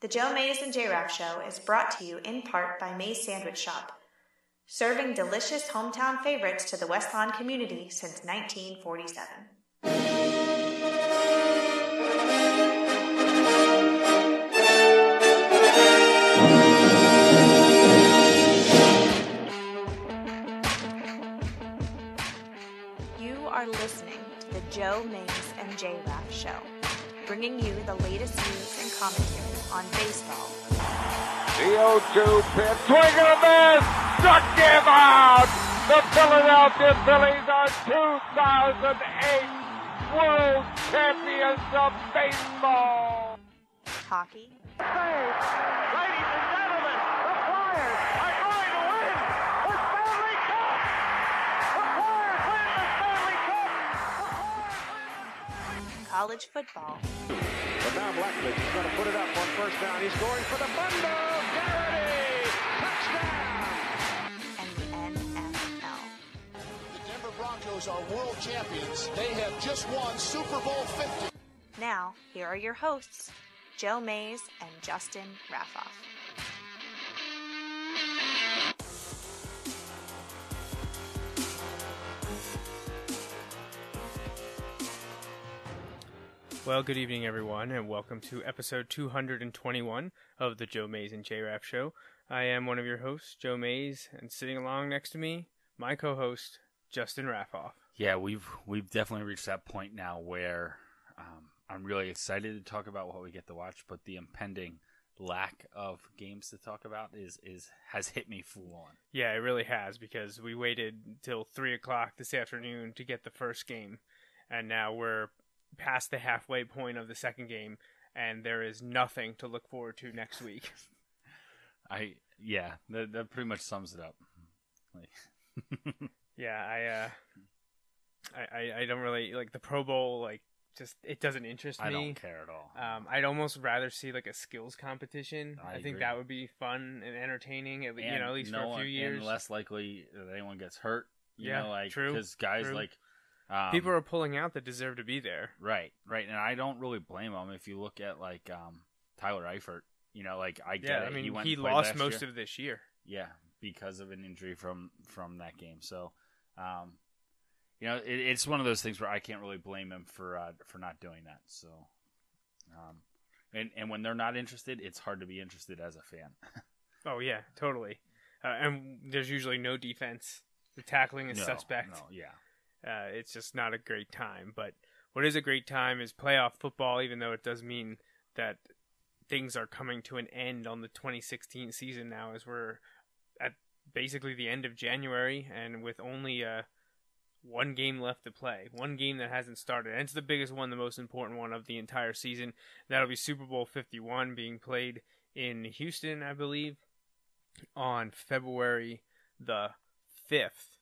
The Joe Mays and J Raff Show is brought to you in part by Mays Sandwich Shop, serving delicious hometown favorites to the West Lawn community since 1947. You are listening to the Joe Mays and J Raff Show, bringing you the latest news and commentary on baseball, The 0-2 pitch, swing and a miss, struck him out. The Philadelphia Phillies are 2008 World Champions of Baseball. hockey, Ladies college football, But now Blackledge is going to put it up on first down. He's going for the bundle. Garrity, touchdown. and the NFL. The Denver Broncos are world champions. They have just won Super Bowl 50. Now, here are your hosts, Joe Mays and Justin Raffoff. Well, good evening, everyone, and welcome to episode 221 of the Joe Mays and J Raff Show. I am one of your hosts, Joe Mays, and sitting along next to me, my co-host, Justin Raffoff. Yeah, we've we've definitely reached that point now where um, I'm really excited to talk about what we get to watch, but the impending lack of games to talk about is is has hit me full on. Yeah, it really has because we waited till three o'clock this afternoon to get the first game, and now we're past the halfway point of the second game, and there is nothing to look forward to next week. I yeah, that, that pretty much sums it up. Like, Yeah, I, uh, I, I, I don't really like the Pro Bowl. Like, just it doesn't interest me. I don't care at all. Um, I'd almost rather see like a skills competition. I I, think agree. that would be fun and entertaining. At, le- you know, at least no for a one- few years. and less likely that anyone gets hurt. You Yeah, know, like true, because guys true. like um, People are pulling out that deserve to be there. Right, right, and I don't really blame him. If you look at like um, Tyler Eifert, you know, like I get Yeah, it. I mean, he, he, lost most year. of this year. yeah because of an injury from from that game. So, um, you know, it, it's one of those things where I can't really blame him for uh, for not doing that. So, um, and and when they're not interested, it's hard to be interested as a fan. Oh yeah, totally. Uh, and there's usually no defense. The tackling is No, suspect. No, yeah, Uh, it's just not a great time. But what is a great time is playoff football, even though it does mean that things are coming to an end on the 2016 season now, as we're at basically the end of January and with only uh, one game left to play, one game that hasn't started. And it's the biggest one, the most important one of the entire season. That'll be Super Bowl 51 being played in Houston, I believe, on February the 5th.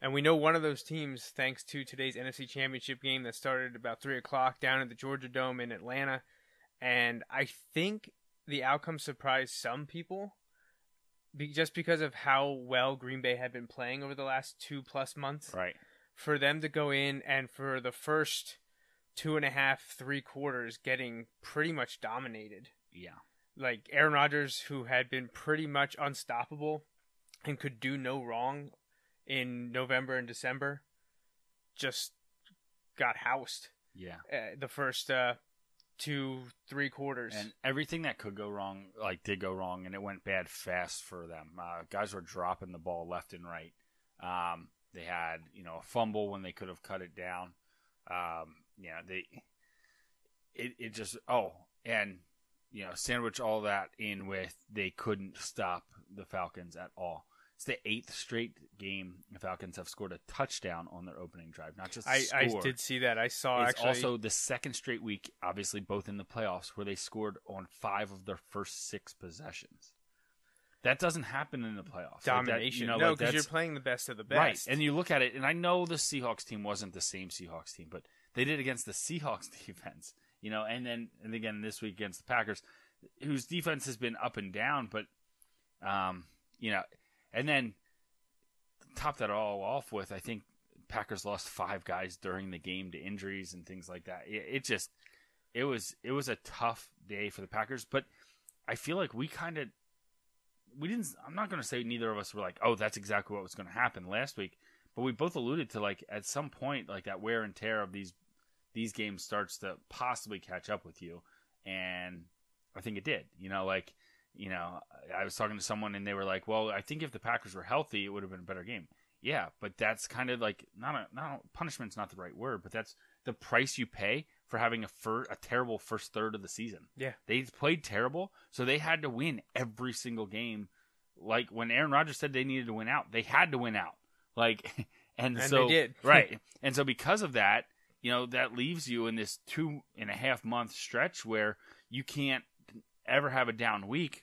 And we know one of those teams, thanks to today's NFC Championship game that started about 3 o'clock down at the Georgia Dome in Atlanta. And I think the outcome surprised some people be- just because of how well Green Bay had been playing over the last two plus months. right. For them to go in and for the first two and a half, three quarters getting pretty much dominated Yeah, like Aaron Rodgers, who had been pretty much unstoppable and could do no wrong in November and December, just got housed yeah. uh, the first uh, two, three quarters. And everything that could go wrong, like did go wrong, and it went bad fast for them. Uh, guys were dropping the ball left and right. Um, they had, you know, a fumble when they could have cut it down. Um, yeah, they. It it just oh, and you know, sandwich all that in with they couldn't stop the Falcons at all. It's the eighth straight game the Falcons have scored a touchdown on their opening drive, not just I, I did see that. I saw It's actually. also the second straight week, obviously both in the playoffs, where they scored on five of their first six possessions. That doesn't happen in the playoffs. Like that, domination. you know, no, like because you're playing the best of the best. right. And you look at it, and I know the Seahawks team wasn't the same Seahawks team, but they did against the Seahawks defense. You know, and then and again this week against the Packers, whose defense has been up and down, but um, you know, and then top that all off with, I think Packers lost five guys during the game to injuries and things like that. It, it just, it was, it was a tough day for the Packers. But I feel like we kind of we didn't. I'm not going to say neither of us were like, oh, that's exactly what was going to happen last week, but we both alluded to like at some point like that wear and tear of these these games starts to possibly catch up with you, and I think it did. You know, like you know, I was talking to someone and they were like, well, I think if the Packers were healthy, it would have been a better game. Yeah, but that's kind of like not a not a, punishment's not the right word, but that's the price you pay for having a fir- a terrible first third of the season. Yeah. They played terrible, so they had to win every single game. Like when Aaron Rodgers said they needed to win out, they had to win out. Like and, And so they did. right. And so because of that, you know, that leaves you in this two and a half month stretch where you can't ever have a down week.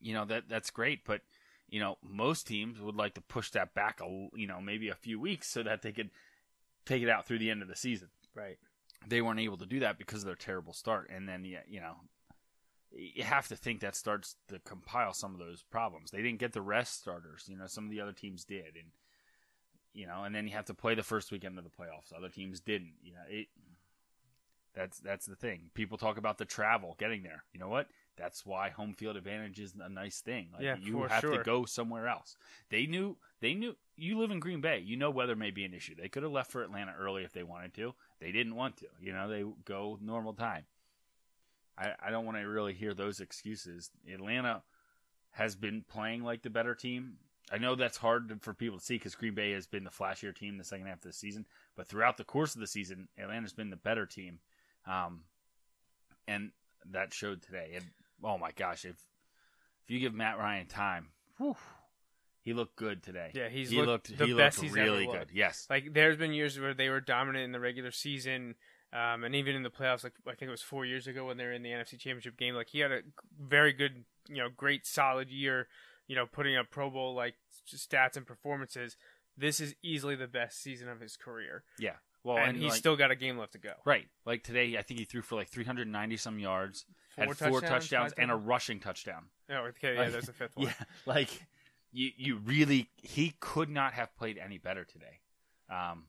You know, that that's great, but you know, most teams would like to push that back a you know, maybe a few weeks so that they could take it out through the end of the season Right. they weren't able to do that because of their terrible start. And then, you know, you have to think that starts to compile some of those problems. They didn't get the rest starters. You know, some of the other teams did, and you know, and then you have to play the first weekend of the playoffs. Other teams didn't. You know, it. That's that's the thing. People talk about the travel, getting there. You know what? That's why home field advantage is a nice thing. Like Yeah, you have to go somewhere else. They knew they knew you live in Green Bay. You know weather may be an issue. They could have left for Atlanta early if they wanted to. They didn't want to. You know, they go normal time. I, I don't want to really hear those excuses. Atlanta has been playing like the better team. I know that's hard for people to see because Green Bay has been the flashier team the second half of the season, but throughout the course of the season, Atlanta's been the better team, um, and that showed today. And oh my gosh, if if you give Matt Ryan time, whew, he looked good today. Yeah, he's he looked looked the he best looked he's ever really looked. good. Yes, Like there's been years where they were dominant in the regular season, um, and even in the playoffs. Like I think it was four years ago when they were in the NFC Championship game. Like he had a very good, you know, great solid year. You know, putting up Pro Bowl like stats and performances. This is easily the best season of his career, yeah. Well, and, and, he's like- still got a game left to go. Right. Like today, I think he threw for like 390 some yards, Four had four touchdowns, touchdowns, and a rushing touchdown. Oh, okay, yeah, Like, there's the fifth one. Yeah, like you, you really, he could not have played any better today. Um,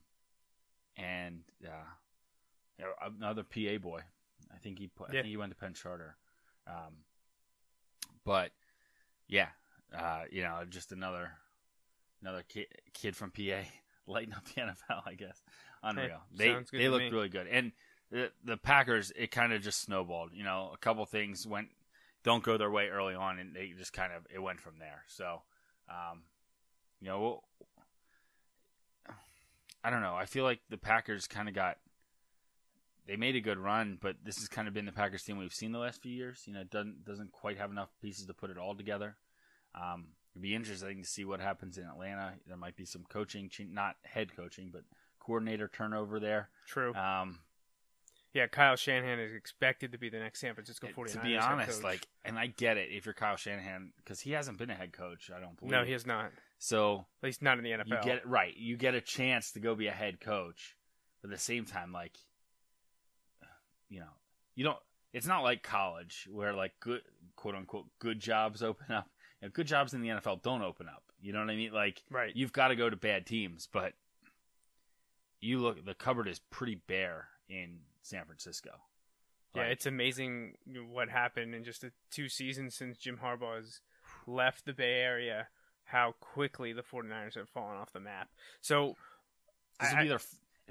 and uh, another PA boy. I think he, put, I Yeah. think he went to Penn Charter. Um, but yeah, uh, you know, just another, another kid, kid from PA lighting up the NFL. I guess unreal. they they looked me. really good, and the the Packers it kind of just snowballed. You know, a couple things went don't go their way early on, and they just kind of it went from there. So, um, you know, I don't know. I feel like the Packers kind of got they made a good run, but this has kind of been the Packers team we've seen the last few years. You know, it doesn't doesn't quite have enough pieces to put it all together. Um, it'd be interesting to see what happens in Atlanta. There might be some coaching, not head coaching, but coordinator turnover there. True. Um, yeah, Kyle Shanahan is expected to be the next San Francisco 49ers. to be honest, like, and I get it if you're Kyle Shanahan because he hasn't been a head coach. I don't believe. no, he has not. So At least not in the NFL. you get it right. You get a chance to go be a head coach, but at the same time, like, you know, you don't. It's not like college where like good quote unquote good jobs open up. You know, good jobs in the NFL don't open up. You know what I mean? Like, Right. You've got to go to bad teams, but you look. The cupboard is pretty bare in San Francisco. Yeah, it's amazing what happened in just the two seasons since Jim Harbaugh has left the Bay Area, how quickly the 49ers have fallen off the map. So, This will I- be their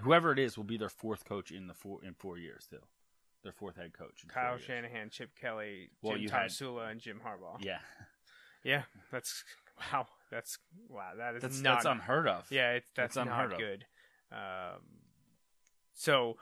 whoever it is will be their fourth coach in the four in four years too. Their fourth head coach. Kyle. Shanahan, Chip Kelly, Well, Jim you had- Tomsula, and Jim Harbaugh. Yeah, Yeah, that's wow. That's wow. That is that's not that's unheard of. Yeah, it's that's, That's unheard not of. good. Um, so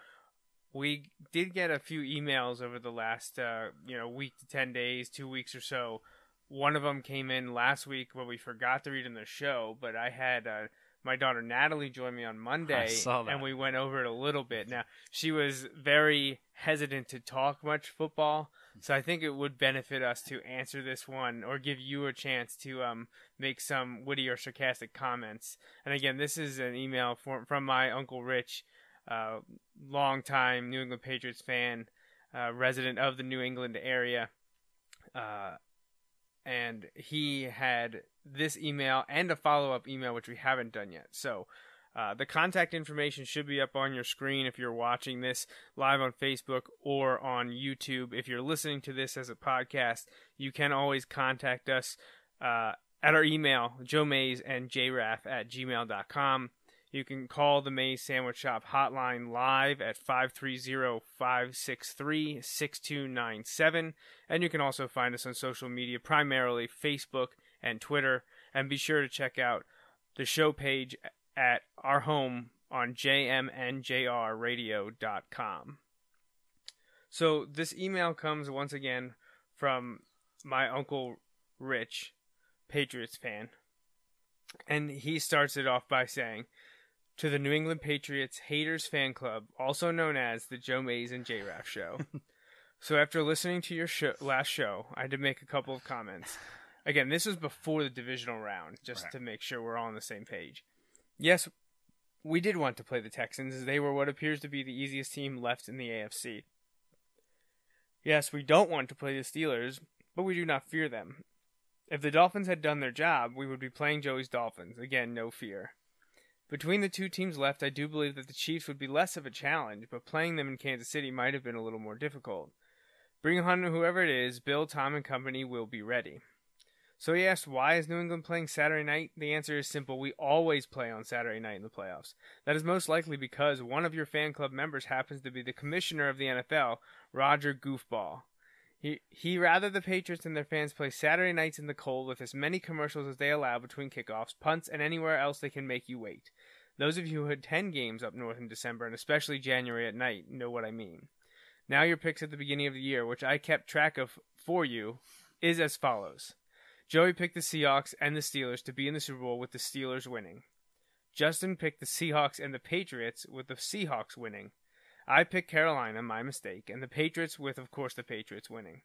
we did get a few emails over the last uh, you know week to ten days, two weeks or so. One of them came in last week, but we forgot to read in the show. But I had uh, my daughter Natalie join me on Monday, and we went over it a little bit. Now she was very hesitant to talk much football, so I think it would benefit us to answer this one or give you a chance to um, make some witty or sarcastic comments. And again, this is an email from from my uncle Rich, uh, longtime New England Patriots fan, uh, resident of the New England area, uh, and he had this email and a follow up email which we haven't done yet. So. Uh, the contact information should be up on your screen if you're watching this live on Facebook or on YouTube. If you're listening to this as a podcast, you can always contact us uh, at our email, Joe Mays and jraff at gmail.com. You can call the Mays Sandwich Shop hotline live at 530-563-6297 and you can also find us on social media primarily Facebook and Twitter and be sure to check out the show page at our home on jmnjrradio.com. So this email comes once again from my uncle Rich, Patriots fan. And he starts it off by saying, to the New England Patriots Haters Fan Club, also known as the Joe Mays and J Raff Show. so after listening to your show, last show, I had to make a couple of comments. Again, this was before the divisional round, just Right. to make sure we're all on the same page. Yes, we did want to play the Texans, as they were what appears to be the easiest team left in the AFC. Yes, we don't want to play the Steelers, but we do not fear them. If the Dolphins had done their job, we would be playing Joey's Dolphins. Again, no fear. Between the two teams left, I do believe that the Chiefs would be less of a challenge, but playing them in Kansas City might have been a little more difficult. Bring on whoever it is, Bill, Tom, and company will be ready. So he asked, why is New England playing Saturday night? The answer is simple. We always play on Saturday night in the playoffs. That is most likely because one of your fan club members happens to be the commissioner of the NFL, Roger Goofball. He, he rather the Patriots and their fans play Saturday nights in the cold with as many commercials as they allow between kickoffs, punts, and anywhere else they can make you wait. Those of you who attend games up north in December and especially January at night know what I mean. Now your picks at the beginning of the year, which I kept track of for you, is as follows. Joey picked the Seahawks and the Steelers to be in the Super Bowl with the Steelers winning. Justin picked the Seahawks and the Patriots with the Seahawks winning. I picked Carolina, my mistake, and the Patriots with, of course, the Patriots winning.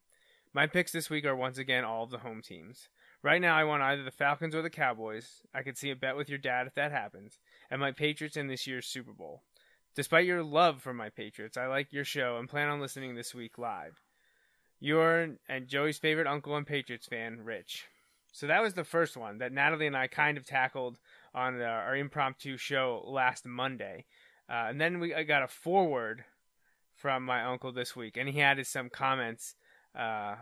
My picks this week are once again all of the home teams. Right now, I want either the Falcons or the Cowboys. I could see a bet with your dad if that happens, and my Patriots in this year's Super Bowl. Despite your love for my Patriots, I like your show and plan on listening this week live. Your and Joey's favorite uncle and Patriots fan, Rich. So that was the first one that Natalie and I kind of tackled on uh, our impromptu show last Monday. Uh, and then we I got a forward from my uncle this week, and he added some comments uh,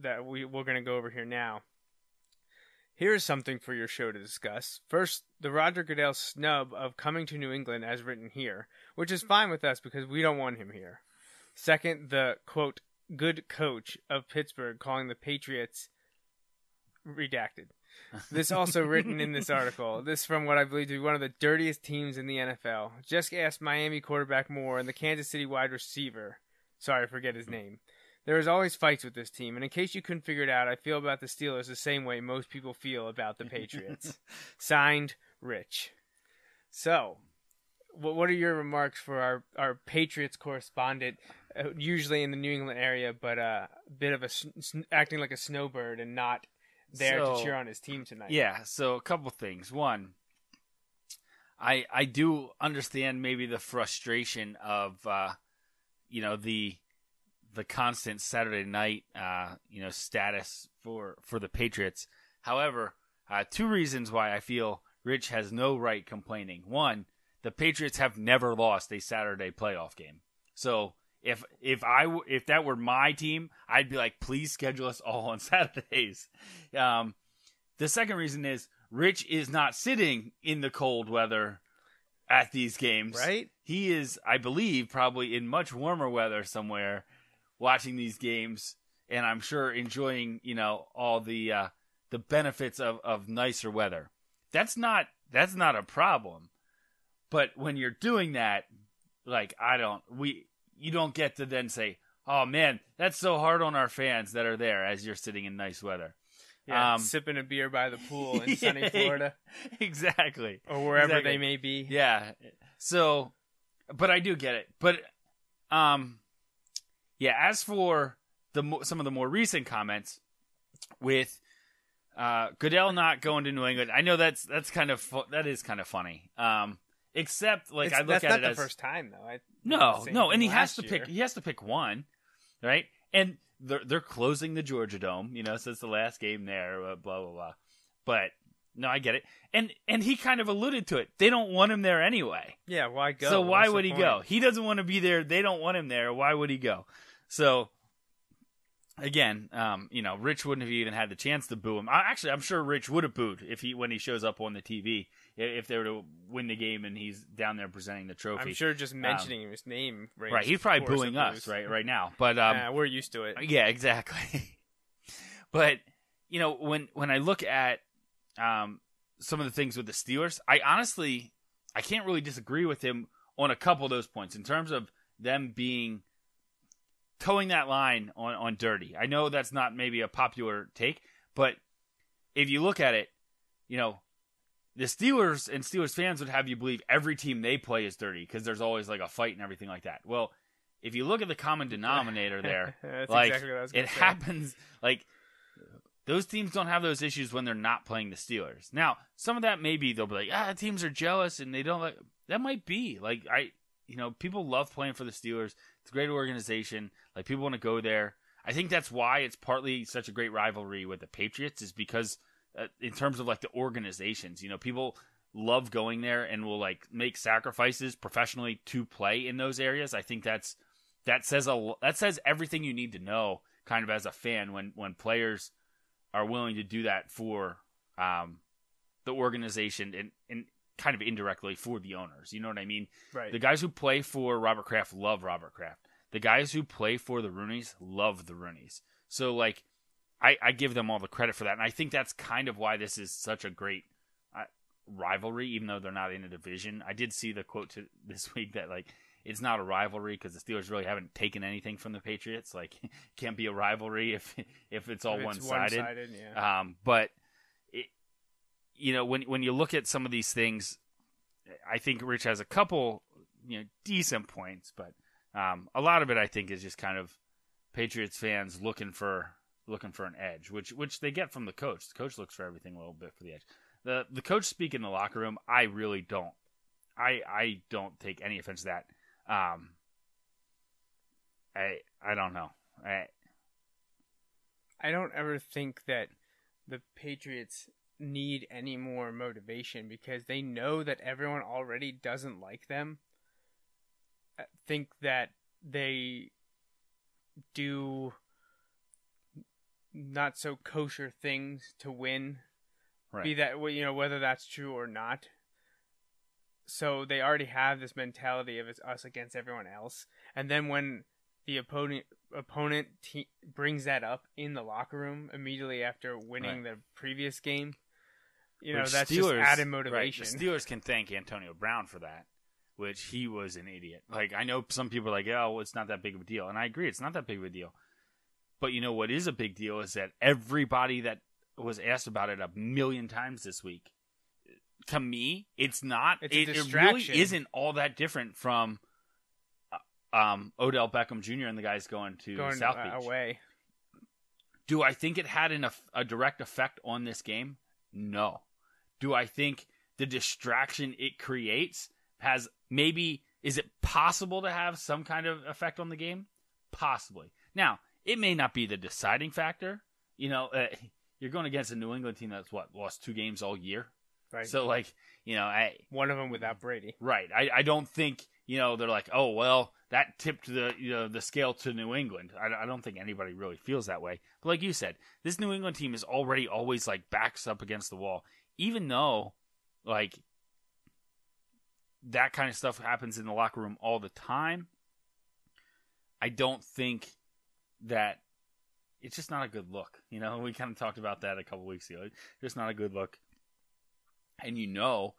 that we, we're going to go over here now. Here's something for your show to discuss. First, the Roger Goodell snub of coming to New England as written here, which is fine with us because we don't want him here. Second, the quote, good coach of Pittsburgh calling the Patriots redacted. This also written in this article. This from what I believe to be one of the dirtiest teams in the NFL. Just ask Miami quarterback Moore and the Kansas City wide receiver. Sorry, I forget his name. There is always fights with this team, and in case you couldn't figure it out, I feel about the Steelers the same way most people feel about the Patriots. Signed, Rich. So, what what are your remarks for our, our Patriots correspondent, uh, usually in the New England area, but uh, a bit of a sn- acting like a snowbird and not there So- to cheer on his team tonight? Yeah, so a couple things. One, I I do understand maybe the frustration of uh, you know the the constant Saturday night uh, you know status for for the Patriots. However, uh, two reasons why I feel Rich has no right complaining. One, the Patriots have never lost a Saturday playoff game. So if if I if that were my team, I'd be like, please schedule us all on Saturdays. Um, the second reason is Rich is not sitting in the cold weather at these games. Right? He is, I believe, probably in much warmer weather somewhere watching these games and I'm sure enjoying, you know, all the uh the benefits of of nicer weather. That's not that's not a problem. But when you're doing that, like I don't we you don't get to then say, "Oh man, that's so hard on our fans that are there as you're sitting in nice weather." Yeah, Um, sipping a beer by the pool in Yeah, sunny Florida exactly. or wherever Exactly. they may be. Yeah. So, but I do get it. But, um, yeah. As for the some of the more recent comments with uh, Goodell not going to New England, I know that's that's kind of fu- that is kind of funny. Um, except like It's- I look that's at not it the as first time though. I, no, no, and he has to year. pick. He has to pick one, right? And they're they're closing the Georgia Dome. You know, since the last game there. uh, Blah blah blah. But no, I get it. And and he kind of alluded to it. They don't want him there anyway. Yeah, why go? So why What's would he point? go? He doesn't want to be there. They don't want him there. Why would he go? So again, um, you know, Rich wouldn't have even had the chance to boo him. I, actually, I'm sure Rich would have booed if he when he shows up on the TV if they were to win the game and he's down there presenting the trophy. I'm sure just mentioning his name. right? He's probably booing us right right now. But um, Yeah, we're used to it. yeah, exactly. but you know, when when I look at um, some of the things with the Steelers, I honestly I can't really disagree with him on a couple of those points in terms of them being towing that line on on dirty. I know that's not maybe a popular take, but if you look at it, you know, the Steelers and Steelers fans would have you believe every team they play is dirty because there's always like a fight and everything like that. Well, if you look at the common denominator there, like exactly what I was gonna it say. happens like those teams don't have those issues when they're not playing the Steelers. Now, some of that maybe they'll be like, ah, teams are jealous and they don't like that might be. Like I you know, people love playing for the Steelers. It's a great organization. Like people want to go there. I think that's why it's partly such a great rivalry with the Patriots is because uh, in terms of like the organizations, you know, people love going there and will like make sacrifices professionally to play in those areas. I think that's that says a that says everything you need to know kind of as a fan when when players are willing to do that for um, the organization and, and kind of indirectly for the owners. You know what I mean? Right. The guys who play for Robert Kraft love Robert Kraft. The guys who play for the Rooneys love the Rooneys. So like, I, I give them all the credit for that, and I think that's kind of why this is such a great uh, rivalry, even though they're not in a division. I did see the quote to, this week that like it's not a rivalry because the Steelers really haven't taken anything from the Patriots. Like, can't be a rivalry if if it's all one sided. yeah. Um, but it, you know, when when you look at some of these things, I think Rich has a couple you know decent points, but um, a lot of it I think is just kind of Patriots fans looking for looking for an edge, which which they get from the coach. The coach looks for everything a little bit for the edge. The the coach speak in the locker room, I really don't. I I don't take any offense to that. Um, I I don't know. I, I don't ever think that the Patriots need any more motivation because they know that everyone already doesn't like them. I think that they do not so kosher things to win. right. Be that you know whether that's true or not. So they already have this mentality of it's us against everyone else, and then when the opponent opponent te- brings that up in the locker room immediately after winning the previous game, you know Which that's Steelers- just added right, motivation. the Steelers can thank Antonio Brown for that, which he was an idiot. Like I know some people are like, "Oh, well, it's not that big of a deal," and I agree, it's not that big of a deal. But you know what is a big deal is that everybody that was asked about it a million times this week. To me, it's not. It's a it, it really isn't all that different from uh, um, Odell Beckham Jr. and the guys going to going South uh, Beach. away. Do I think it had an, a direct effect on this game? No. Do I think the distraction it creates has maybe is it possible to have some kind of effect on the game? Possibly. Now, it may not be the deciding factor. You know, uh, you're going against a New England team that's what lost two games all year. Right. So like, you know, I One of them without Brady. Right. I, I don't think you know they're like, oh well, that tipped the you know the scale to New England. I, I don't think anybody really feels that way. But like you said, this New England team is already always like backs up against the wall, even though like that kind of stuff happens in the locker room all the time. I don't think that it's just not a good look. You know, we kind of talked about that a couple weeks ago. It's just not a good look. And you know,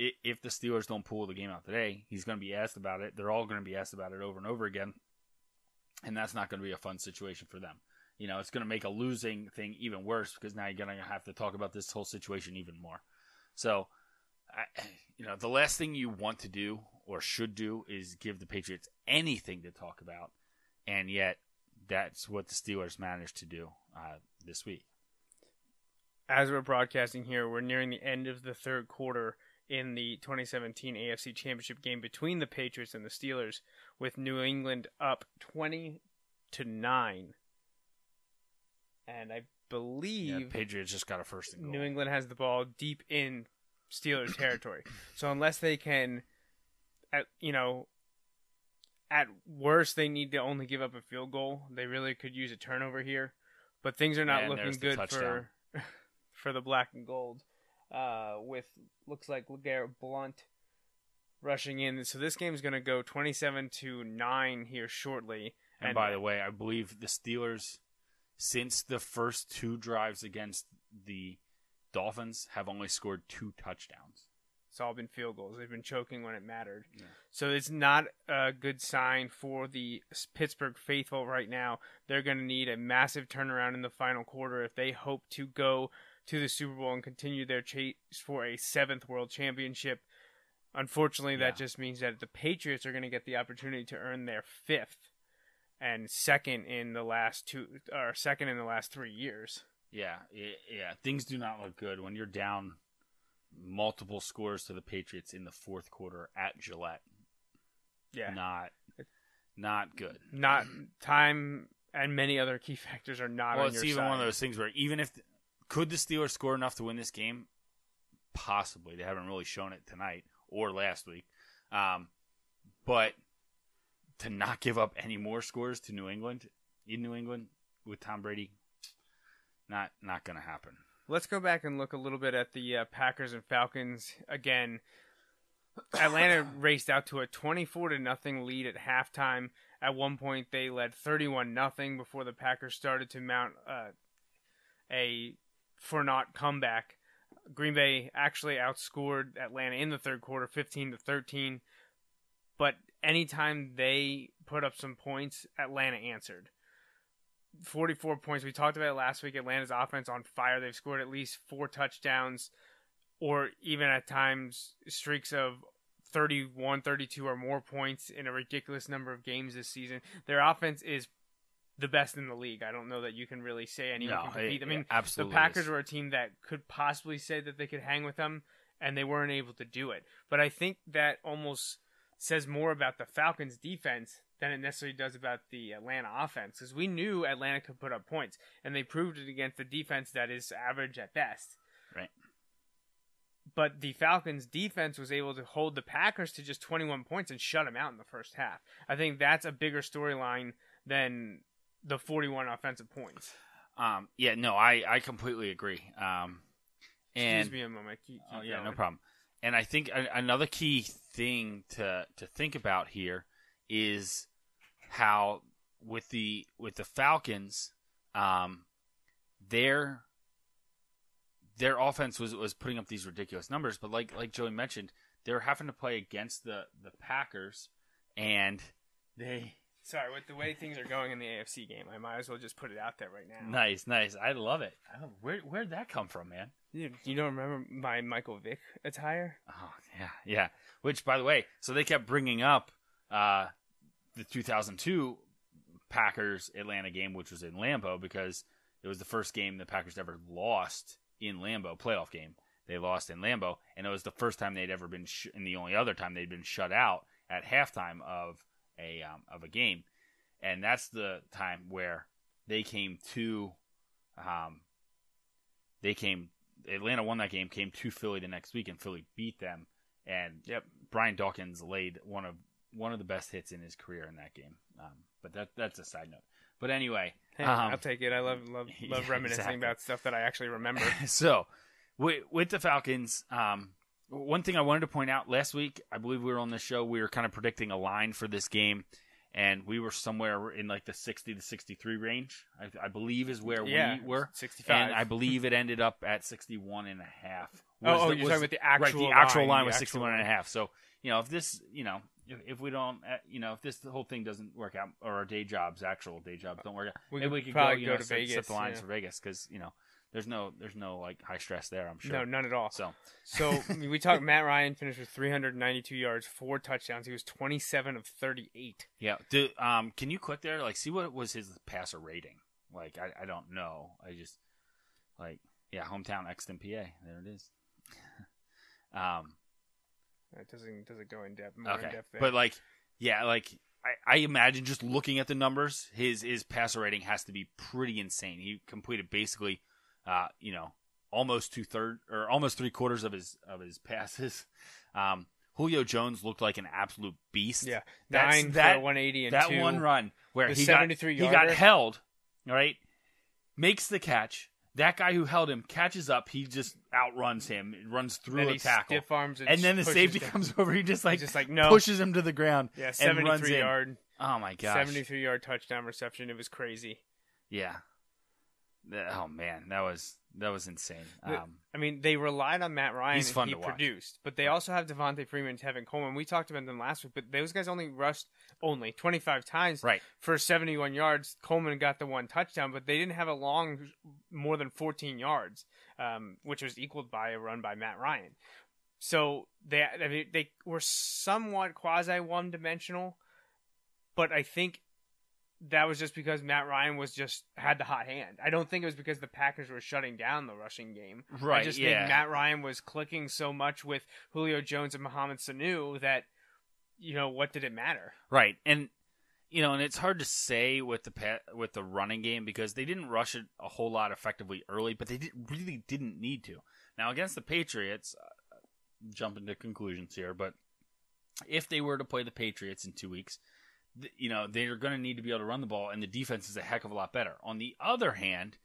if the Steelers don't pull the game out today, he's going to be asked about it. They're all going to be asked about it over and over again. And that's not going to be a fun situation for them. You know, it's going to make a losing thing even worse because now you're going to have to talk about this whole situation even more. So, I, you know, the last thing you want to do or should do is give the Patriots anything to talk about. And yet, that's what the Steelers managed to do uh, this week. As we're broadcasting here, we're nearing the end of the third quarter in the 2017 AFC Championship game between the Patriots and the Steelers, with New England up 20 to nine. And I Yeah, believe Patriots just got a first and goal. New England has the ball deep in Steelers territory. so unless they can, at you know, at worst they need to only give up a field goal. They really could use a turnover here, but things are not looking good for for the black and gold. Uh, with looks like LeGarrette Blount rushing in. So this game's going to go twenty-seven to nine here shortly. And, by the way, I believe the Steelers, since the first two drives against the Dolphins, have only scored two touchdowns. It's all been field goals. They've been choking when it mattered. So it's not a good sign for the Pittsburgh faithful right now. They're going to need a massive turnaround in the final quarter if they hope to go to the Super Bowl and continue their chase for a seventh world championship. Unfortunately, that just means that the Patriots are going to get the opportunity to earn their fifth and second in the last two or second in the last three years. Yeah, yeah, yeah. Things do not look good when you're down multiple scores to the Patriots in the fourth quarter at Gillette. Yeah, Not, not good. not time and many other key factors are not well, on it's even side. one of those things where even if could the Steelers score enough to win this game, possibly they haven't really shown it tonight or last week, um, but to not give up any more scores to New England in New England with Tom Brady, not not going to happen. Let's go back and look a little bit at the uh, Packers and Falcons again. Atlanta raced out to a 24 to nothing lead at halftime. At one point, they led 31 nothing before the Packers started to mount uh, a for not comeback. Green Bay actually outscored Atlanta in the third quarter, 15 to 13. But anytime they put up some points, Atlanta answered. 44 points. We talked about it last week. Atlanta's offense on fire. They've scored at least four touchdowns, or even at times streaks of 31, 32 or more points in a ridiculous number of games this season. Their offense is the best in the league. I don't know that you can really say anyone No, can compete. it- I mean, absolutely the Packers is. were a team that could possibly say that they could hang with them, and they weren't able to do it. But I think that almost says more about the Falcons' defense than it necessarily does about the Atlanta offense, because we knew Atlanta could put up points, and they proved it against a defense that is average at best. Right. But the Falcons' defense was able to hold the Packers to just 21 points and shut them out in the first half. I think that's a bigger storyline than the 41 offensive points. Um, yeah, no, I, I completely agree. Um, and Excuse me a moment. Keep, keep Oh yeah, no problem. And I think a- another key thing to to think about here is how with the with the Falcons, um, their their offense was was putting up these ridiculous numbers, but like like Joey mentioned, they're having to play against the the Packers, and they Sorry, with the way things are going in the AFC game, I might as well just put it out there right now. nice nice. I love it. Where where'd that come from, man? You, you don't remember my Michael Vick attire? Oh yeah, yeah. Which, by the way, so they kept bringing up uh, the 2002 Packers Atlanta game, which was in Lambeau, because it was the first game the Packers ever lost in Lambeau, playoff game. They lost in Lambeau, and it was the first time they'd ever been, sh- and the only other time they'd been shut out at halftime of a um, of a game, and that's the time where they came to, um, they came. Atlanta won that game, came to Philly the next week, and Philly beat them. And Yep. Brian Dawkins laid one of one of the best hits in his career in that game. Um, but that that's a side note. But anyway, Hey, um, I'll take it. I love love yeah, love reminiscing exactly. about stuff that I actually remember. so with, with the Falcons, um, one thing I wanted to point out last week, I believe we were on the show, we were kind of predicting a line for this game, and we were somewhere in like the 60 to 63 range, I, I believe is where Yeah, we were. 65. And I believe it ended up at 61 and a half. Oh, Was oh, the- you're was- talking about the right, actual the actual line, line was actual 61 and a half. So, you know, if this, you know, if, if we don't, uh, you know, if this whole thing doesn't work out, or our day jobs, actual day jobs don't work out, We maybe could we could probably go, you go know, to set, set the lines yeah. for Vegas because you know there's no there's no like high stress there. I'm sure. No, none at all. So So we talked. Matt Ryan finished with 392 yards, four touchdowns. He was 27 of 38. yeah, do, um, can you click there? Like, see what was his passer rating? Like, I, I don't know. I just like yeah, hometown Exton, PA. There it is. um, It doesn't doesn't go in depth more in okay, depth but like yeah, like I, I imagine just looking at the numbers, his his passer rating has to be pretty insane. He completed basically, uh, you know, almost two third or almost three quarters of his of his passes. Um, Julio Jones looked like an absolute beast. Yeah, That's- nine that- for 180 and that two. one run where he got 73 he got held, all right, makes the catch. That guy who held him catches up. He just outruns him, runs through a tackle, stiff arms and and then the safety down. comes over. He just like just like, no. pushes him to the ground. Yeah, 73 in. yard, Oh my gosh, 73 yard touchdown reception. It was crazy. Yeah. Oh man, that was that was insane. Um, I mean, they relied on Matt Ryan. He's fun he to watch. produced, but they also have Devonta Freeman and Tevin Coleman. We talked about them last week, but those guys only rushed only 25 times right. for 71 yards. Coleman got the one touchdown, but they didn't have a long, more than 14 yards, um, which was equaled by a run by Matt Ryan. So they I mean, they were somewhat quasi one dimensional, but I think that was just because Matt Ryan was just had the hot hand. I don't think it was because the Packers were shutting down the rushing game. Right, I just yeah. think Matt Ryan was clicking so much with Julio Jones and Mohamed Sanu that you know what did it matter? Right. And you know, and it's hard to say with the pa- with the running game because they didn't rush it a whole lot effectively early, but they did, really didn't need to. Now against the Patriots, uh, jumping to conclusions here, but if they were to play the Patriots in 2 weeks, you know, they're going to need to be able to run the ball and the defense is a heck of a lot better. On the other hand,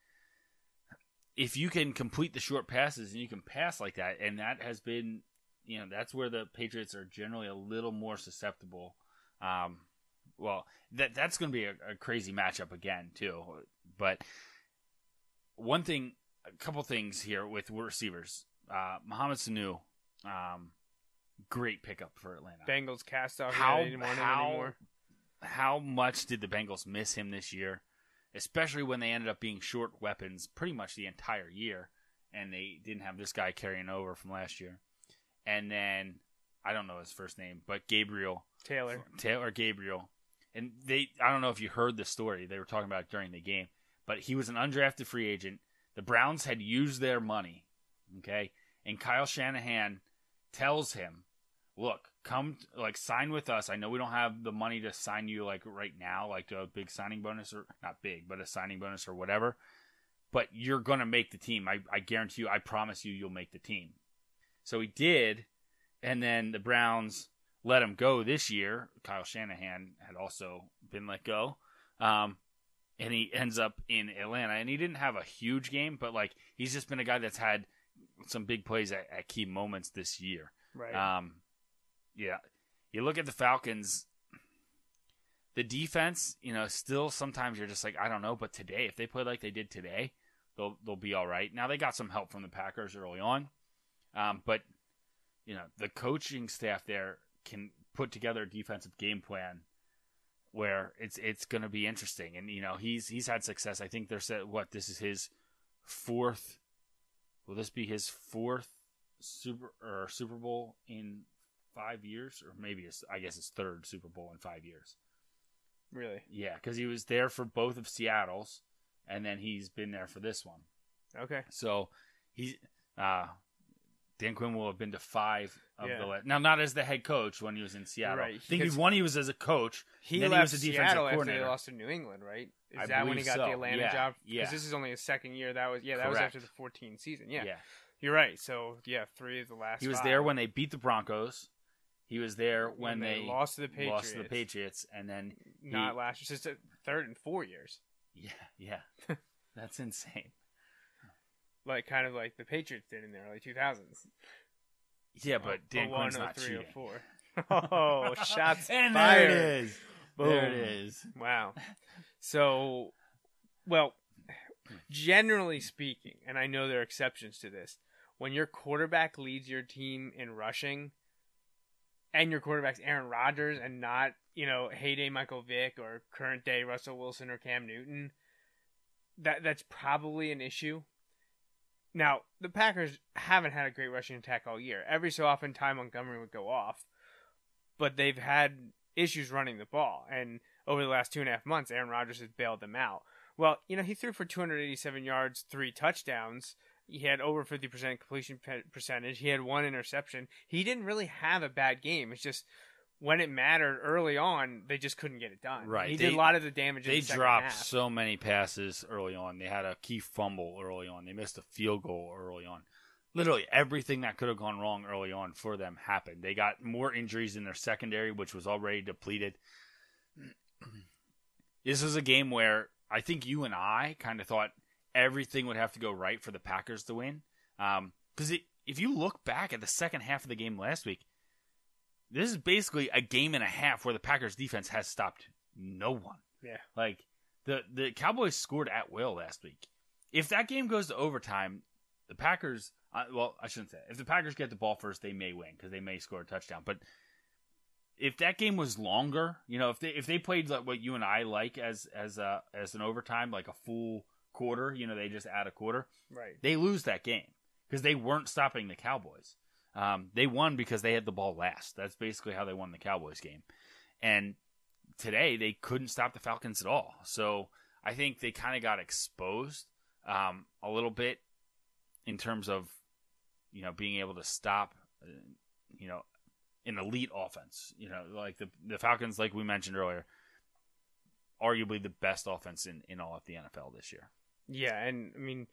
if you can complete the short passes and you can pass like that, and that has been, you know, that's where the Patriots are generally a little more susceptible. Um, well, that that's going to be a, a crazy matchup again too. But one thing, a couple things here with receivers. Uh, Mohamed Sanu, um, great pickup for Atlanta. Bengals cast off. How yeah, they didn't want him how anymore. How much did the Bengals miss him this year? Especially when they ended up being short weapons pretty much the entire year, and they didn't have this guy carrying over from last year. And then I don't know his first name, but Gabriel Taylor. Taylor Gabriel, and they I don't know if you heard the story they were talking about during the game, but he was an undrafted free agent. The Browns had used their money, okay, and Kyle Shanahan tells him, "Look, come like sign with us. I know we don't have the money to sign you like right now, like a big signing bonus or not big, but a signing bonus or whatever." But you're gonna make the team. I, I guarantee you. I promise you, you'll make the team. So he did, and then the Browns let him go this year. Kyle Shanahan had also been let go. Um, and he ends up in Atlanta. And he didn't have a huge game, but like he's just been a guy that's had some big plays at, at key moments this year. Right. Um, yeah. You look at the Falcons, the defense, you know, still sometimes you're just like, I don't know, but today, if they play like they did today, they'll they'll be all right. Now they got some help from the Packers early on. Um, but you know, the coaching staff there can put together a defensive game plan where it's it's going to be interesting. And you know, he's he's had success. I think they're said what this is his fourth. Will this be his fourth super or Super Bowl in five years, or maybe it's, I guess his third Super Bowl in five years? really. Yeah, because he was there for both of Seattle's, and then he's been there for this one. Okay. So he's uh, Dan Quinn will have been to five of Yeah. the la- now not as the head coach when he was in Seattle. Right, I think he one he was as a coach. He then left he was a defensive Seattle after coordinator. they lost to New England, right? Is I that when he got so. the Atlanta Yeah, job? yeah. Because this is only his second year. That was yeah, that was after the 14 season. Yeah. yeah. you're right. So yeah, three of the last. He was five. there when they beat the Broncos. He was there when, When they they, lost to the Patriots. lost to the Patriots, and then he- not last year, just third and four years. yeah, yeah, that's insane. Like kind of like the Patriots did in the early 2000s. Yeah, but Dan Oh, Quinn's 01, not 03, cheating. 04. Oh, shots and fired. there it is. There it Boom. is. Wow. So, well, generally speaking, and I know there are exceptions to this, when your quarterback leads your team in rushing, and your quarterback's Aaron Rodgers and not, you know, heyday Michael Vick or current day Russell Wilson or Cam Newton, that that's probably an issue. Now, the Packers haven't had a great rushing attack all year. Every so often, Ty Montgomery would go off, but they've had issues running the ball. And over the last two and a half months, Aaron Rodgers has bailed them out. Well, you know, he threw for 287 yards, three touchdowns. He had over 50% completion percentage. He had one interception. He didn't really have a bad game. It's just when it mattered early on, they just couldn't get it done. Right. He They- did a lot of the damage. in They the dropped half. so many passes early on. They had a key fumble early on. They missed a field goal early on. Literally everything that could have gone wrong early on for them happened. They got more injuries in their secondary, which was already depleted. This is a game where I think you and I kind of thought everything would have to go right for the Packers to win. Because if you look back at the second half of the game last week, this is basically a game and a half where the Packers defense has stopped no one. Yeah. Like the the Cowboys scored at will last week. If that game goes to overtime, the Packers. Uh, well, I shouldn't say. If the Packers get the ball first, they may win because they may score a touchdown. But if that game was longer, you know, if they if they played like what you and I like as as a as an overtime, like a full quarter, you know, they just add a quarter, Right. they lose that game because they weren't stopping the Cowboys. Um, they won because they had the ball last. That's basically how they won the Cowboys game. And today they couldn't stop the Falcons at all. So I think they kind of got exposed um, a little bit in terms of you know being able to stop uh, you know an elite offense. You know, like the the Falcons, like we mentioned earlier, arguably the best offense in in all of the NFL this year. Yeah, and I mean,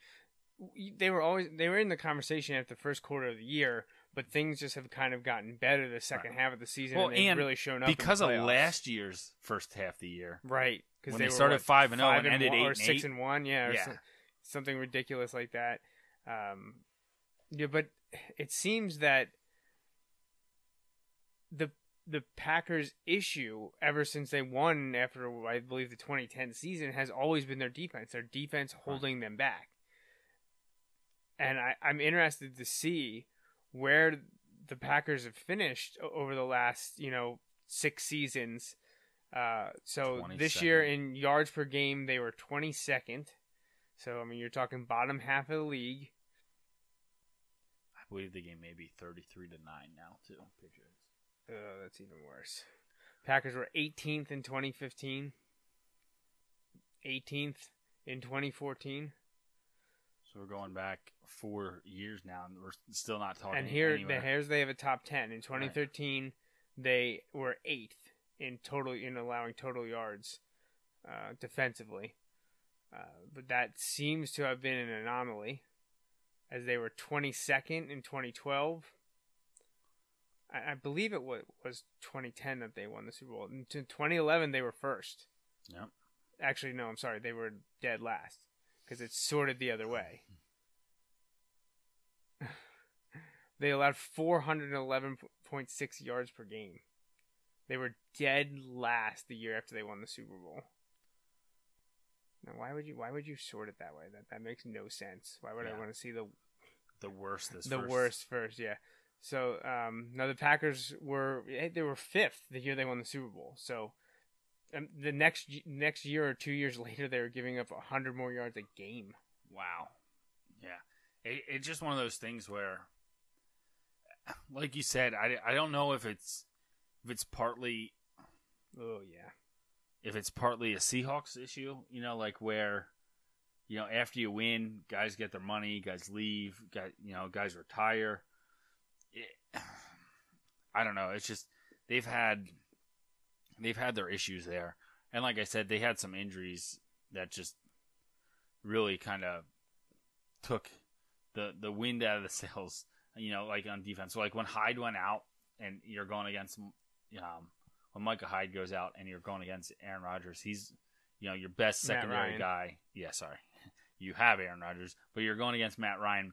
they were always they were in the conversation after the first quarter of the year, but things just have kind of gotten better the second half of the season. Well, and they've and really shown up in the because of last year's first half of the year. right? Because when they, they were, started what, 5 and 0 five and ended one, 8 or six 8? and one, yeah, Yeah. so- something ridiculous like that. Um, yeah, but it seems that the the Packers' issue ever since they won after I believe the 2010 season has always been their defense. Their defense holding them back. And I, I'm interested to see where the Packers have finished over the last, you know, six seasons. Uh, so this year in yards per game, they were 22nd. So I mean, you're talking bottom half of the league. I believe the game may be 33 to 9 now, too. Patriots. Oh, that's even worse. Packers were 18th in 2015, 18th in 2014, So we're going back four years now, and we're still not talking. and here anywhere. the here's they have a top 10. In 2013, they were eighth in total in allowing total yards uh, defensively, uh, but that seems to have been an anomaly, as they were 22nd in 2012. I, I believe it was, was 2010 that they won the Super Bowl. In 2011, they were first. Yep. Actually, no, I'm sorry. They were dead last because it's sorted the other way. they allowed 411.6 yards per game. They were dead last the year after they won the Super Bowl. Now, why would you? Why would you sort it that way? That that makes no sense. Why would I want to see the The worst this the first. worst first? Yeah. So um, now the Packers were eh, they were fifth the year they won the Super Bowl. So um, the next next year or two years later, they were giving up hundred more yards a game. Wow. Yeah. It, it's just one of those things where, like you said, I, I don't know if it's if it's partly Oh yeah. if it's partly a Seahawks issue, you know, like where, you know, after you win, guys get their money, guys leave, guys, you know, guys retire. I don't know. It's just they've had they've had their issues there, and like I said, they had some injuries that just really kind of took the the wind out of the sails. You know, like on defense. So like when Hyde went out, and you're going against um, when Micah Hyde goes out and you're going against Aaron Rodgers, he's you know your best secondary guy. Yeah, sorry, you have Aaron Rodgers, but you're going against Matt Ryan.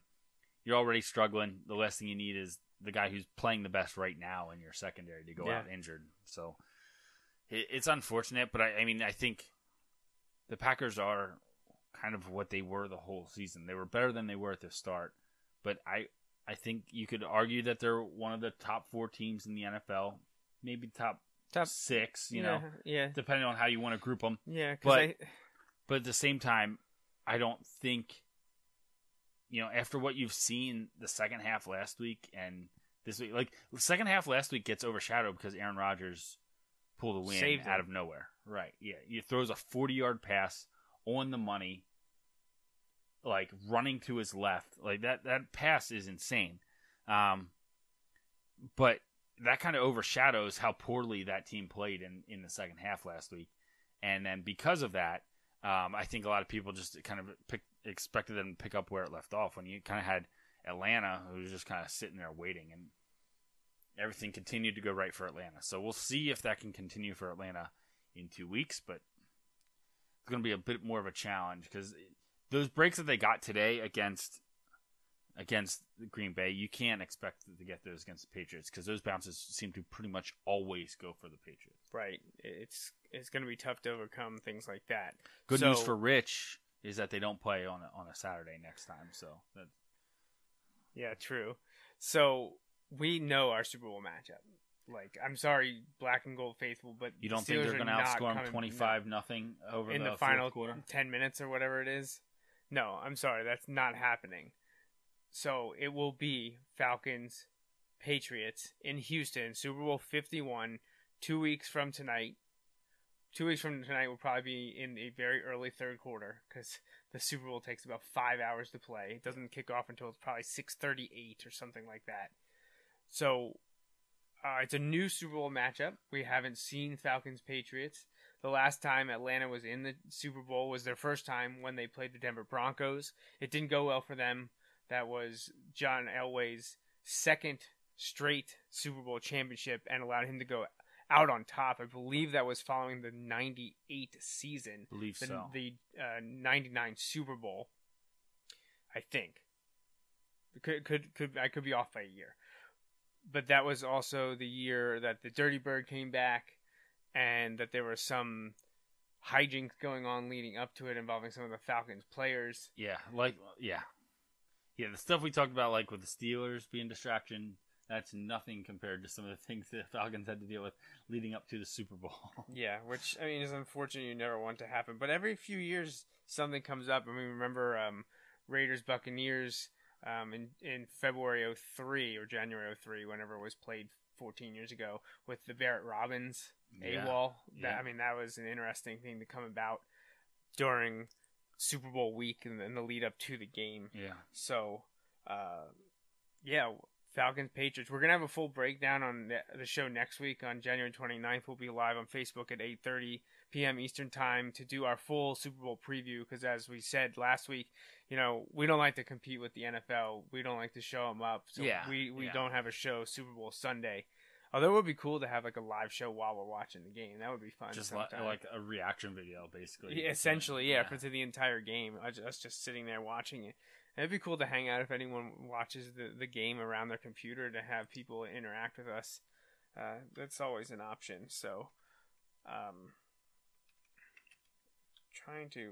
You're already struggling. The last thing you need is the guy who's playing the best right now in your secondary to go Yeah. out injured. So it, it's unfortunate, but I, I mean, I think the Packers are kind of what they were the whole season. They were better than they were at the start, but I I think you could argue that they're one of the top four teams in the NFL, maybe top Top six. You yeah, know, yeah, depending on how you want to group them. yeah. 'cause but- I, But at the same time, I don't think, you know, after what you've seen the second half last week and this week, like the second half last week gets overshadowed because Aaron Rodgers pulled a win Saved out of nowhere. Right. Yeah. He throws a 40 yard pass on the money, like running to his left. Like that, that pass is insane. Um, but that kind of overshadows how poorly that team played in in the second half last week, and then because of that, um, I think a lot of people just kind of pick, expected them to pick up where it left off when you kind of had Atlanta who was just kind of sitting there waiting and everything continued to go right for Atlanta. So we'll see if that can continue for Atlanta in two weeks, but it's going to be a bit more of a challenge because those breaks that they got today against against Green Bay, you can't expect to get those against the Patriots because those bounces seem to pretty much always go for the Patriots. Right. It's it's going to be tough to overcome things like that. Good So- news for Rich is that they don't play on a, on a Saturday next time, so that, Yeah, true. So we know our Super Bowl matchup. Like, I'm sorry, black and gold faithful, but you don't the think they're going to outscore them twenty five nothing over in the, the, final quarter? 10 minutes or whatever it is. No, I'm sorry, that's not happening. So it will be Falcons, Patriots in Houston, Super Bowl 51, two weeks from tonight. Two weeks from tonight will probably be in a very early third quarter because the Super Bowl takes about five hours to play. It doesn't kick off until it's probably 6:38 or something like that. So uh, it's a new Super Bowl matchup. We haven't seen Falcons Patriots. The last time Atlanta was in the Super Bowl was their first time when they played the Denver Broncos. It didn't go well for them. That was John Elway's second straight Super Bowl championship and allowed him to go out on top. I believe that was following the 98 season believe the, so. the uh, 99 Super Bowl. I think. Could could could I could be off by a year. But that was also the year that the Dirty Bird came back and that there were some hijinks going on leading up to it involving some of the Falcons players. Yeah, like yeah, yeah. The stuff we talked about, like with the Steelers being distraction, that's nothing compared to some of the things the Falcons had to deal with leading up to the Super Bowl. Yeah, which I mean is unfortunate. You never want to happen, but every few years something comes up. I mean, remember um, Raiders Buccaneers um, in in February 03 or January 03, whenever it was played 14 years ago, with the Barrett Robbins Yeah, AWOL. That, yeah. I mean, that was an interesting thing to come about during Super Bowl week and, and the lead up to the game. yeah, So, uh, yeah, Falcons Patriots. We're gonna have a full breakdown on the, show next week on January 29th. We'll be live on Facebook at 8:30 p.m. Eastern time to do our full Super Bowl preview. Because as we said last week, you know we don't like to compete with the NFL. We don't like to show them up. So Yeah, we we yeah. don't have a show Super Bowl Sunday. Although it would be cool to have like a live show while we're watching the game. That would be fun. just like, sometime. like a reaction video, basically. Yeah, essentially, yeah, for to the entire game. I Us just sitting there watching it. It'd be cool to hang out if anyone watches the, the game around their computer to have people interact with us. Uh, that's always an option. So, um, trying to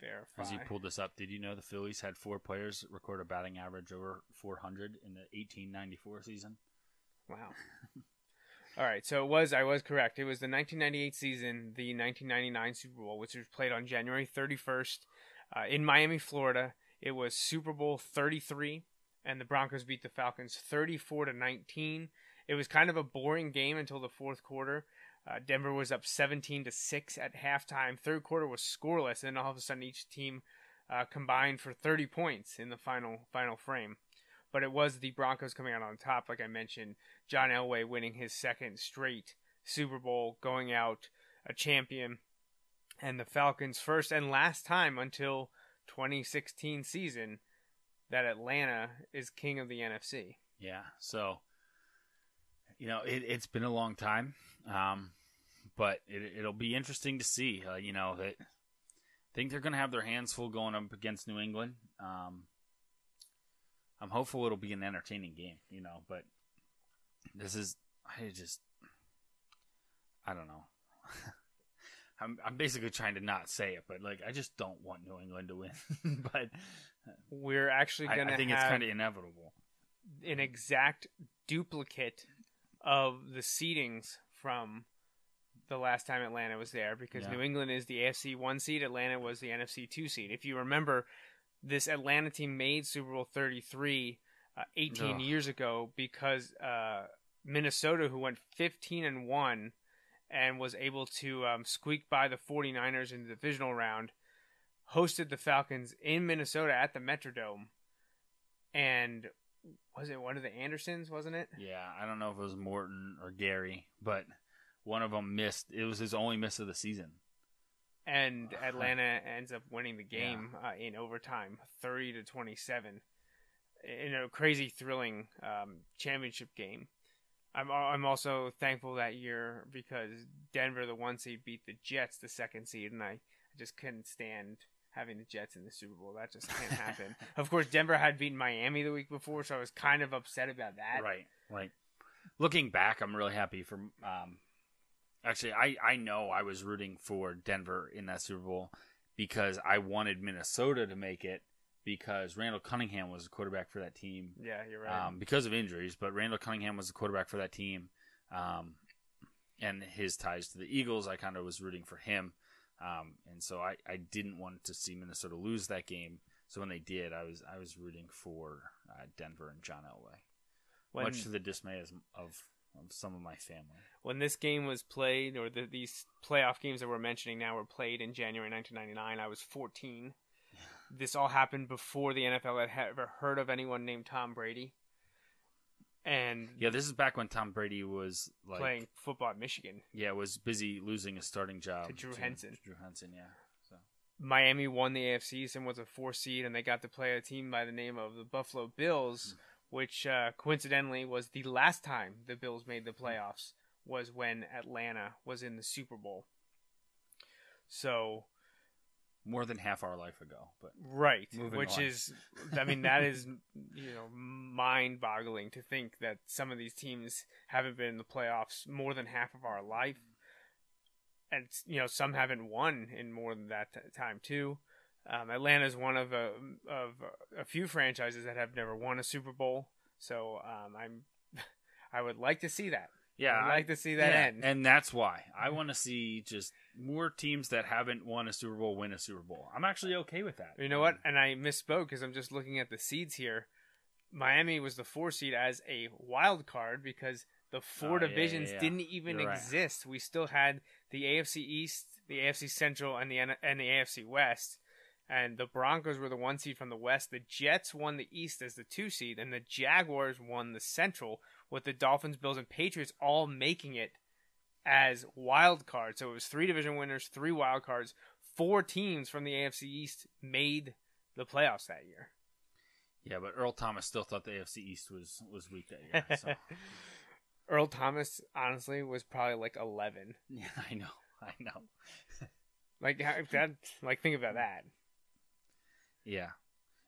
verify. As you pulled this up, did you know the Phillies had four players record a batting average over 400 in the 1894 season? Wow. All right, so it was I was correct. It was the 1998 season, the 1999 Super Bowl, which was played on January 31st uh, in Miami, Florida. It was Super Bowl 33, and the Broncos beat the Falcons 34 to 19. It was kind of a boring game until the fourth quarter. Uh, Denver was up 17 to six at halftime. Third quarter was scoreless, and then all of a sudden each team uh, combined for 30 points in the final final frame but it was the Broncos coming out on top, like I mentioned. John Elway winning his second straight Super Bowl, going out a champion, and the Falcons' first and last time until 2016 season that Atlanta is king of the NFC. Yeah. So, you know, it, it's been a long time, um, but it, it'll be interesting to see. Uh, you know, that I think they're going to have their hands full going up against New England. Um, I'm hopeful it'll be an entertaining game. You know, but this is I just I don't know. I'm I'm basically trying to not say it, but like I just don't want New England to win. but We're actually going to I think have it's kind of inevitable. an exact duplicate of the seedings from the last time Atlanta was there because Yeah. New England is the AFC 1 seed, Atlanta was the NFC 2 seed. If you remember, this Atlanta team made Super Bowl 33 uh, 18 Ugh. years ago because uh, Minnesota, who went 15 and 1 and was able to um, squeak by the 49ers in the divisional round, hosted the Falcons in Minnesota at the Metrodome and was it one of the Andersons, wasn't it? Yeah, I don't know if it was Morten or Gary, but one of them missed. It was his only miss of the season. And Atlanta ends up winning the game uh, in overtime, thirty to twenty-seven, in a crazy, thrilling um, championship game. I'm I'm also thankful that year because Denver, the one seed, beat the Jets, the second seed, and I, I just couldn't stand having the Jets in the Super Bowl. That just can't happen. of course, Denver had beaten Miami the week before, so I was kind of upset about that. Right, right. Looking back, I'm really happy for. Um, actually, I I know I was rooting for Denver in that Super Bowl because I wanted Minnesota to make it because Randall Cunningham was the quarterback for that team. Yeah, you're right. Um, because of injuries, but Randall Cunningham was the quarterback for that team, um, and his ties to the Eagles. I kind of was rooting for him, um, and so I, I didn't want to see Minnesota lose that game. So when they did, I was I was rooting for uh, Denver and John Elway, when, much to the dismay of, of of some of my family. when this game was played, or the, these playoff games that we're mentioning now were played in January 1999, I was 14. This all happened before the NFL had ever heard of anyone named Tom Brady, and Yeah, this is back when Tom Brady was like playing football at Michigan. yeah was busy losing a starting job To Drew Henson. Drew Henson, yeah. So Miami won the AFC and was a four seed, and they got to play a team by the name of the Buffalo Bills, which uh, coincidentally was the last time the Bills made the playoffs. Was when Atlanta was in the Super Bowl. So more than half our life ago, but right, which on. is, I mean, that is you know mind-boggling to think that some of these teams haven't been in the playoffs more than half of our life, and you know some haven't won in more than that t- time too. Um, Atlanta is one of a of a few franchises that have never won a Super Bowl, so um, I'm I would like to see that. Yeah, I'd I- like to see that yeah, end. and that's why I want to see just more teams that haven't won a Super Bowl win a Super Bowl. I'm actually okay with that. You know what? And I misspoke because I'm just looking at the seeds here. Miami was the four seed as a wild card because the four Oh, divisions yeah, yeah. didn't even You're right. exist. We still had the AFC East, the AFC Central, and the and the AFC West. And the Broncos were the one seed from the West. The Jets won the East as the two seed, and the Jaguars won the Central, with the Dolphins, Bills, and Patriots all making it as wild cards. So it was three division winners, three wild cards. Four teams from the AFC East made the playoffs that year. Yeah, but Earl Thomas still thought the AFC East was was weak that year. So. Earl Thomas, honestly, was probably like eleven. yeah, I know, I know. Like that. Like think about that. Yeah,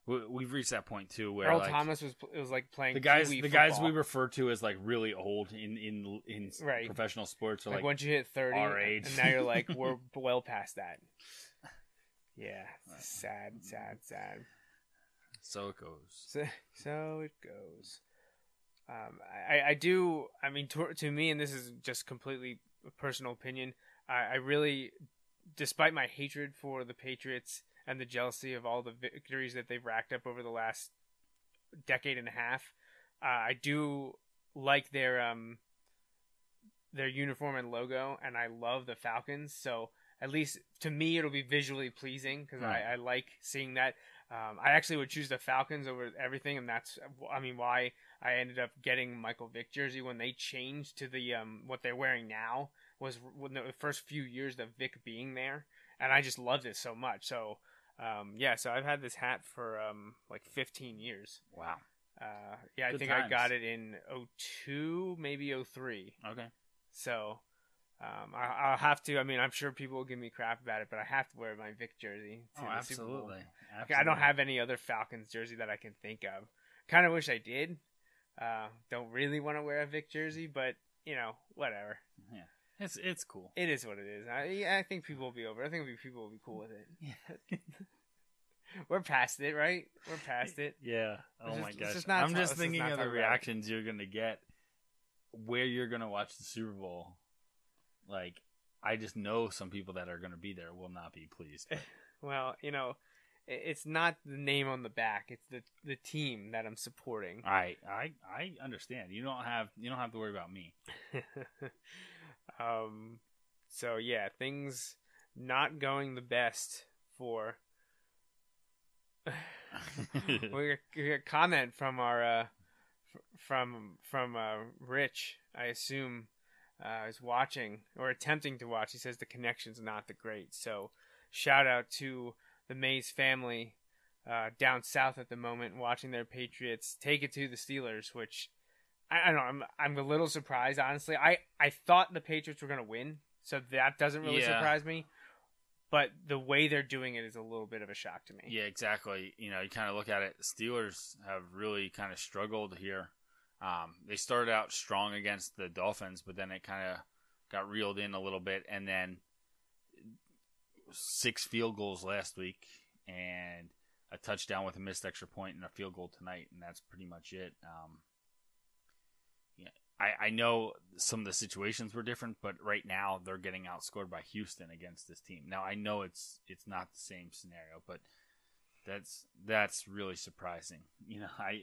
we've reached that point too where Earl like, Thomas was it was like playing the guys the guys we refer to as like really old in in in Right. professional sports are like, like, once you hit thirty, our age. and now you're like we're well past that. Yeah, sad, sad, sad. so it goes. So, so it goes. Um, I, I do. I mean, to, to me, and this is just completely a personal opinion. I, I really, despite my hatred for the Patriots and the jealousy of all the victories that they've racked up over the last decade and a half, uh, I do like their um their uniform and logo, and I love the Falcons. So at least to me, it'll be visually pleasing because Right. I, I like seeing that. Um, I actually would choose the Falcons over everything, and that's I mean why I ended up getting Michael Vick jersey when they changed to the um, what they're wearing now was the first few years of Vick being there, and I just loved it so much. So um, yeah, so I've had this hat for um, like 15 years. Wow. Uh, yeah, I Good think I got it in 02, maybe 03. Okay. So um, I, I'll have to. I mean, I'm sure people will give me crap about it, but I have to wear my Vick jersey. Oh, the Super Bowl. absolutely. Okay, I don't have any other Falcons jersey that I can think of. Kind of wish I did. Uh, don't really want to wear a Vick jersey, but you know, whatever. Yeah, it's it's cool. It is what it is. I, I think people will be over. I think people will be cool with it. Yeah. We're past it, right? We're past it. Yeah. Oh It's my just- gosh. just I'm just let's just thinking of the talk about it. reactions you're gonna get where you're gonna watch the Super Bowl. Like, I just know some people that are gonna be there will not be pleased. Well, you know, it's not the name on the back; it's the the team that I'm supporting. I I I understand. You don't have you don't have to worry about me. Um, so yeah, things not going the best for. we got a comment from our uh, from from uh, Rich, I assume, uh, is watching or attempting to watch. He says the connection's not the great. So, shout out to the Mays family uh, down south at the moment, watching their Patriots take it to the Steelers. Which I, I don't know. I'm I'm a little surprised, honestly. I I thought the Patriots were going to win, so that doesn't really Yeah. surprise me. But the way they're doing it is a little bit of a shock to me. Yeah, exactly. You know, you kind of look at it. The Steelers have really kind of struggled here. Um, they started out strong against the Dolphins, but then it kind of got reeled in a little bit, and then six field goals last week, and a touchdown with a missed extra point and a field goal tonight, and that's pretty much it. Um, I, I know some of the situations were different, but right now they're getting outscored by Houston against this team. Now I know it's it's not the same scenario, but that's that's really surprising. You know, I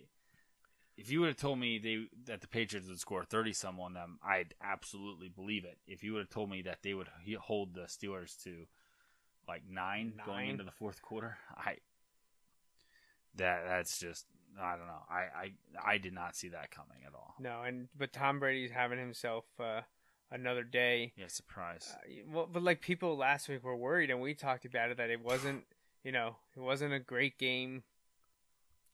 if you would have told me they that the Patriots would score thirty some on them, I'd absolutely believe it. If you would have told me that they would hold the Steelers to like nine, going into the fourth quarter, I that that's just I don't know. I I I did not see that coming at all. No, and but Tom Brady's having himself uh, another day. Yeah, surprise. Uh, well, but like people last week were worried, and we talked about it that it wasn't, you know, it wasn't a great game.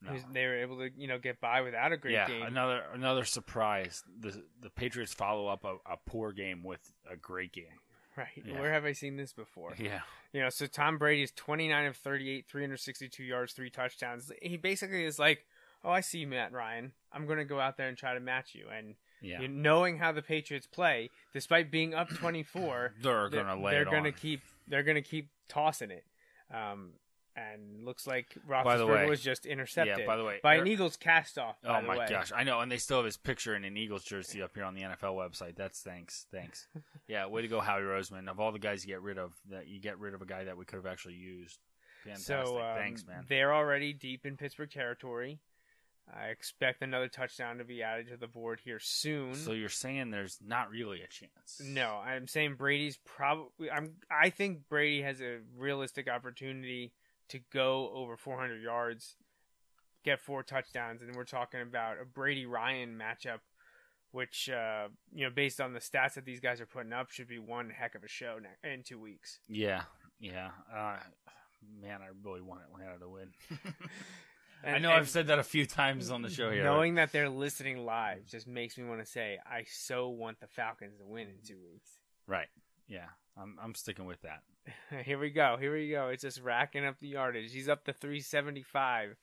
No. They were able to, you know, get by without a great yeah, game. another another surprise. The the Patriots follow up a, a poor game with a great game. Right? Yeah. Where have I seen this before? Yeah, You know, so Tom Brady is 29 of 38, 362 yards, three touchdowns. He basically is like, "Oh, I see you, Matt Ryan. I'm going to go out there and try to match you." And yeah. you, knowing how the Patriots play, despite being up 24, They're they're, gonna lay they're it gonna on. keep they're gonna keep tossing it. Um, and looks like Roethlisberger was just intercepted. Yeah, by the way, by an Eagles cast off. Oh my way. gosh, I know, and they still have his picture in an Eagles jersey up here on the NFL website. That's thanks, thanks. yeah, way to go, Howie Roseman. Of all the guys you get rid of, that you get rid of a guy that we could have actually used. Fantastic, So um, thanks, man. they're already deep in Pittsburgh territory. I expect another touchdown to be added to the board here soon. So you're saying there's not really a chance? No, I'm saying Brady's probably. I'm. I think Brady has a realistic opportunity to go over 400 yards, get four touchdowns, and we're talking about a Brady Ryan matchup, which uh, you know, based on the stats that these guys are putting up, should be one heck of a show in two weeks. Yeah, yeah. Uh, man, I really want Atlanta to win. I know I've said that a few times on the show here. Knowing that they're listening live just makes me want to say I so want the Falcons to win in two weeks. right? Yeah, I'm I'm sticking with that. Here we go. Here we go. It's just racking up the yardage. He's up to 375.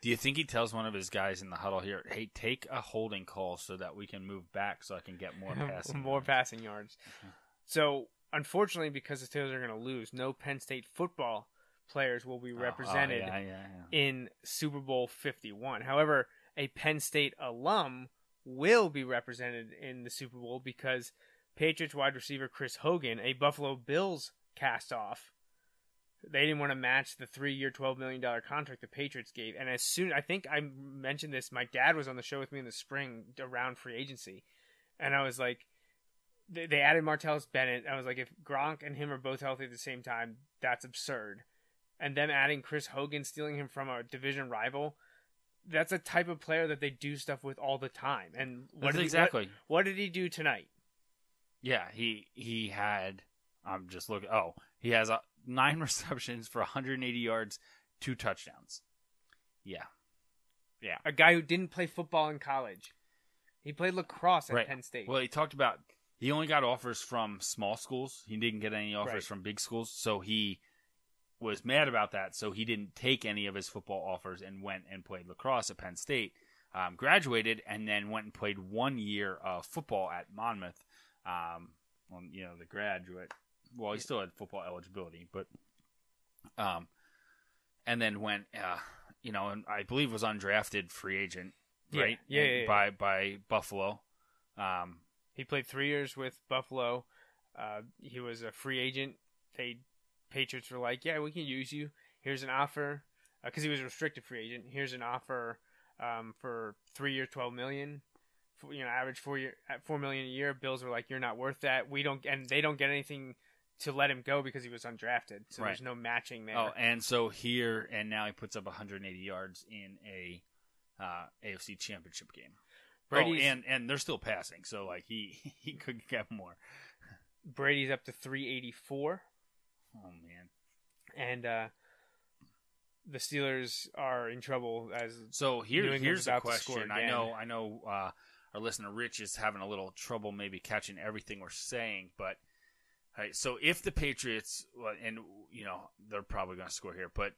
Do you think he tells one of his guys in the huddle here, "Hey, take a holding call so that we can move back so I can get more passing"? more yards?" passing yards. Mm-hmm. So, unfortunately, because the Steelers are going to lose, no Penn State football players will be Oh, oh, represented yeah, yeah, yeah. in Super Bowl 51. However, a Penn State alum will be represented in the Super Bowl because Patriots wide receiver Chris Hogan, a Buffalo Bills cast off, they didn't want to match the three-year, twelve million dollar contract the Patriots gave. And as soon, I think I mentioned this. My dad was on the show with me in the spring around free agency, and I was like, they, they added Martellus Bennett. I was like, if Gronk and him are both healthy at the same time, that's absurd. And them adding Chris Hogan, stealing him from a division rival, that's a type of player that they do stuff with all the time. And what That's did he- exactly. what, what did he do tonight? Yeah, he he had. I'm just looking. Oh, he has uh, nine receptions for 180 yards, two touchdowns. Yeah, yeah. A guy who didn't play football in college. He played lacrosse at right. Penn State. Well, he talked about he only got offers from small schools. He didn't get any offers Right. from big schools, so he was mad about that. So he didn't take any of his football offers and went and played lacrosse at Penn State. Um, graduated and then went and played one year of football at Monmouth. Um, on you know the graduate. Well, he still had football eligibility, but um, and then went uh, you know, and I believe was undrafted free agent, right? yeah, And yeah, yeah. by by Buffalo. Um, He played three years with Buffalo. Uh, he was a free agent. They Patriots were like, "Yeah, we can use you. Here's an offer," because he was a restricted free agent. Here's an offer um, for three year, twelve million. For, you know, average four year at four million a year. Bills were like, "You're not worth that. We don't," and they don't get anything to let him go because he was undrafted. So Right. there's no matching there. Oh, and so here and now he puts up 180 yards in a uh, AFC Championship game. Brady's oh, and and they're still passing, so like he he could get more. Brady's up to 384, Oh man. and uh, the Steelers are in trouble as So here, here's a score question. I know, I know, uh, our listener Rich is having a little trouble maybe catching everything we're saying, but all right, so if the Patriots, well, and you know they're probably going to score here, but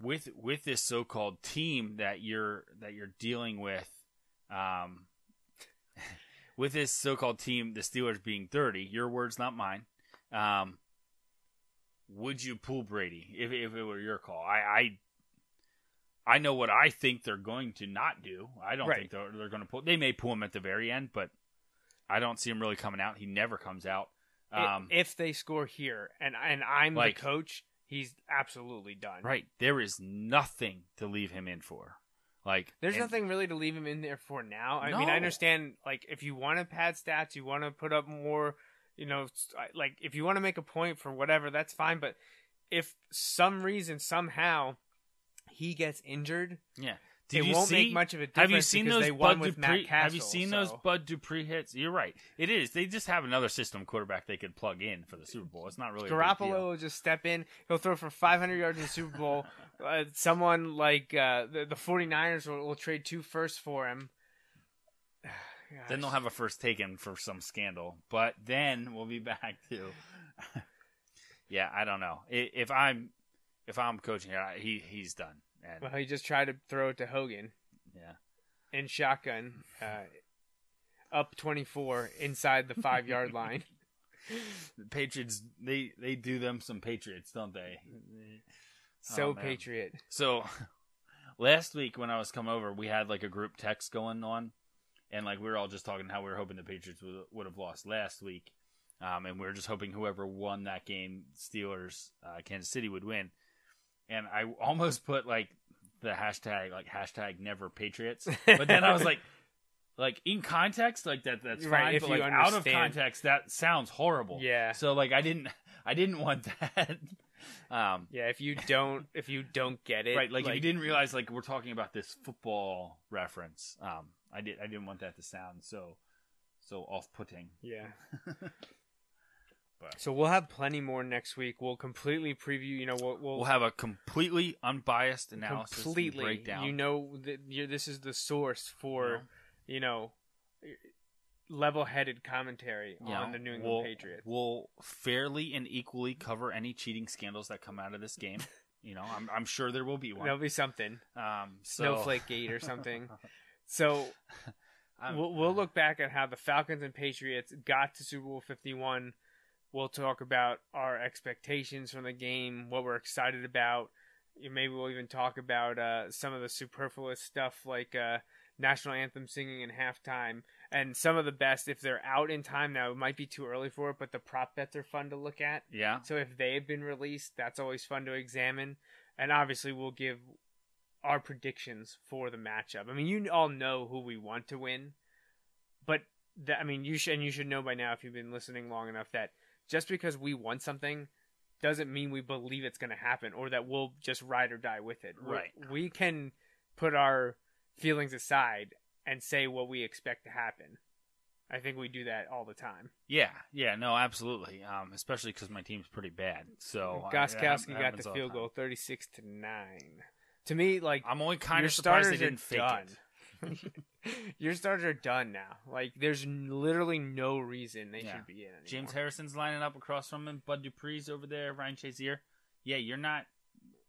with with this so-called team that you're that you're dealing with, um, with this so-called team, the Steelers being dirty, your words, not mine. Um, would you pull Brady if if it were your call? I, I I know what I think they're going to not do. I don't Right. think they're, they're going to pull. They may pull him at the very end, but I don't see him really coming out. He never comes out. Um, if they score here, and and I'm Like- the coach, he's absolutely done. right, there is nothing to leave him in for. Like There's and- nothing really to leave him in there for now. I mean, I understand like if you want to pad stats, you want to put up more, you know, like if you want to make a point for whatever, that's fine. But if some reason somehow he gets injured, Yeah. It won't make much of a Have you difference seen those they won Bud with Dupree? Matt Castle. have you seen those Bud Dupree hits? You're right. It is. They just have another system quarterback they could plug in for the Super Bowl. It's not really. Garoppolo will just step in. He'll throw for 500 yards in the Super Bowl. Uh, someone like uh, the, the 49ers will, will trade two firsts for him. Then they'll have a first taken for some scandal, but then we'll be back to. yeah, I don't know. If I'm if I'm coaching here, he he's done. And Well, he just tried to throw it to Hogan yeah, in shotgun, uh, up 24 inside the five yard line. the Patriots they they do them some Patriots, don't they? So Oh, patriot. So last week when I was come over, we had like a group text going on, and like we were all just talking how we were hoping the Patriots would, would have lost last week, um, and we were just hoping whoever won that game, Steelers, uh, Kansas City, would win. And I almost put like the hashtag like hashtag Never Patriots, but then I was like. Like in context, like that that's Right, fine. if but you like out of context, that sounds horrible. Yeah. So like I didn't I didn't want that. um Yeah, if you don't, if you don't get it, right like, if you didn't realize like we're talking about this football reference um i did i didn't want that to sound so so off-putting Yeah. But- so we'll have plenty more next week. We'll completely preview. You know, we'll we'll, we'll have a completely unbiased analysis completely. breakdown You know you're, this is the source for Yeah. you know level-headed commentary You on the New England we'll, Patriots. we'll fairly and equally cover any cheating scandals that come out of this game you know i'm, I'm sure there will be one There'll be something, um so Snowflake Gate or something. So I'm- we'll, we'll look back at how the Falcons and Patriots got to Super Bowl 51. We'll talk about our expectations from the game, what we're excited about. Maybe we'll even talk about uh, some of the superfluous stuff like uh, national anthem singing in halftime, and some of the best. If they're out in time now, it might be too early for it, but the prop bets are fun to look at. yeah So if they have been released, that's always fun to examine. And obviously, we'll give our predictions for the matchup. I mean, you all know who we want to win, but that, I mean, you should and you should know by now if you've been listening long enough that just because we want something doesn't mean we believe it's going to happen or that we'll just ride or die with it. Right. We can put our feelings aside and say what we expect to happen. I think we do that all the time. yeah yeah no absolutely um especially because my team's pretty bad so Gostkowski got the field time. goal, thirty-six to nine. To me, like i'm only kind of surprised they didn't fake done. it your starters are done now. Like, there's literally no reason they Yeah. should be in anymore. James Harrison's lining up across from him. Bud Dupree's over there. Ryan Shazier. Yeah, you're not.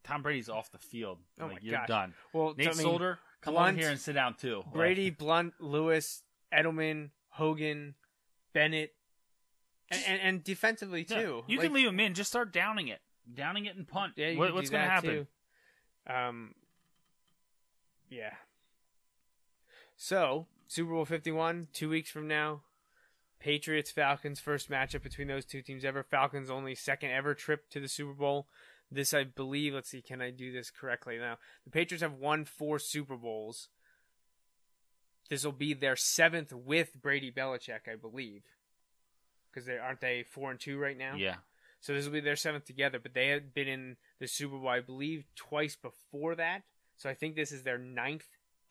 Tom Brady's off the field. Oh like, my you're gosh. done. Well, Nate I mean, Solder, come Blount, on here and sit down too. Like, Brady, Blount, Lewis, Edelman, Hogan, Bennett, and, and, and defensively yeah, too. you Like, can leave him in. Just start downing it, downing it and punt. Yeah, you What- what's gonna happen? Too. Um, yeah. So Super Bowl Fifty One, two weeks from now, Patriots Falcons first matchup between those two teams ever. Falcons only second ever trip to the Super Bowl. This I believe. Let's see, can I do this correctly now? The Patriots have won four Super Bowls. This will be their seventh with Brady Belichick, I believe. Because they aren't they four and two right now? Yeah, So this will be their seventh together, but they had been in the Super Bowl, I believe, twice before that. So I think this is their ninth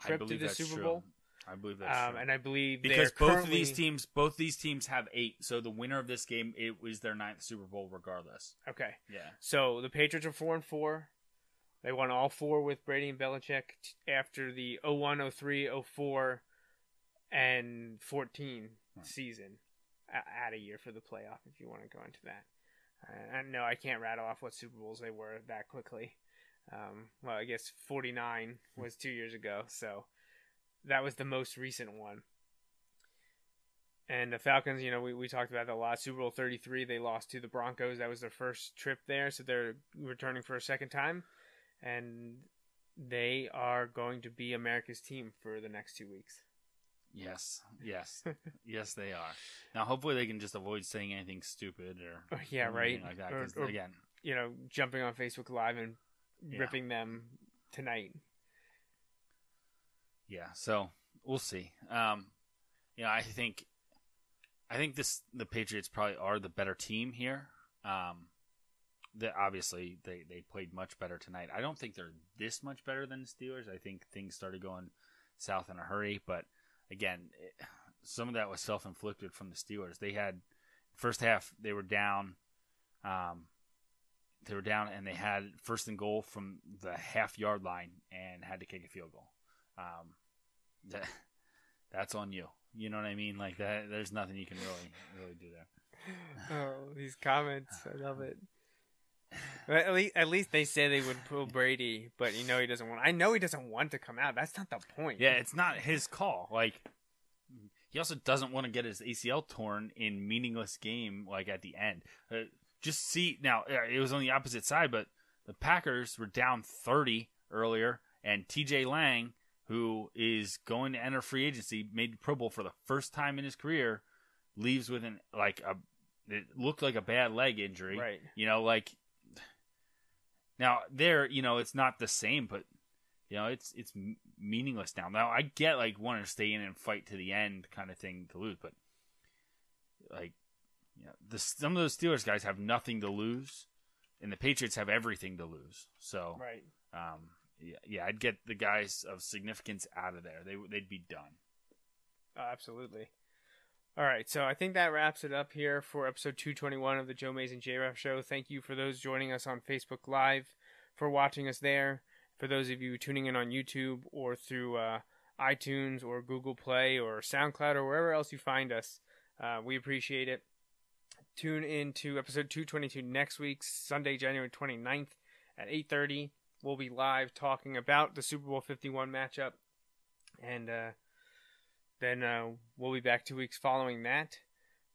trip to believe the that's Super true. Bowl. I believe that's um, true. and I believe because both of these teams, both these teams have eight. So the winner of this game, it was their ninth Super Bowl, regardless. Okay, Yeah. so the Patriots are four and four. They won all four with Brady and Belichick t- after the 01, 03, 04, and 14 season. A- Add a year for the playoff if you want to go into that. Uh, I no, I can't rattle off what Super Bowls they were that quickly. Um, well, I guess 49 was two years ago, so that was the most recent one. And the Falcons, you know, we, we talked about that a lot. Super Bowl 33, they lost to the Broncos. That was their first trip there, so they're returning for a second time. And they are going to be America's team for the next two weeks. Yes. Yes. yes, they are. Now, hopefully, they can just avoid saying anything stupid or Yeah, right. like that. Or- or- again, You know, jumping on Facebook Live and Yeah. ripping them tonight. Yeah, so we'll see. Um, you know, I think, I think this the Patriots probably are the better team here. Um, that obviously they they played much better tonight. I don't think they're this much better than the Steelers. I think things started going south in a hurry, but again, it, some of that was self inflicted from the Steelers. They had first half they were down. Um, they were down and they had first and goal from the half yard line and had to kick a field goal. Um, that that's on you. You know what I mean? Like that. There's nothing you can really really do there. Oh, these comments. I love it. But at least, at least they say they would pull Brady, but you know he doesn't want. I know he doesn't want to come out. That's not the point. Yeah, it's not his call. Like he also doesn't want to get his ACL torn in meaningless game like at the end. Uh, just see now it was on the opposite side, but the Packers were down 30 earlier, and TJ Lang, who is going to enter free agency, made Pro Bowl for the first time in his career, leaves with an like a it looked like a bad leg injury. Right. You know, like now there, you know, it's not the same, but you know, it's it's meaningless now. Now I get like wanting to stay in and fight to the end kind of thing to lose, but like, know, the, some of those Steelers guys have nothing to lose, and the Patriots have everything to lose. So, Right. um, yeah, yeah, I'd get the guys of significance out of there. They they'd be done. Oh, absolutely. All right, so I think that wraps it up here for episode 221 of the Joe Mays and J Raff Show. Thank you for those joining us on Facebook Live, for watching us there. For those of you tuning in on YouTube or through uh, iTunes or Google Play or SoundCloud or wherever else you find us, uh, we appreciate it. Tune in to episode 222 next week, Sunday, January 29th at 8.30. We'll be live talking about the Super Bowl 51 matchup. And uh, then uh, we'll be back two weeks following that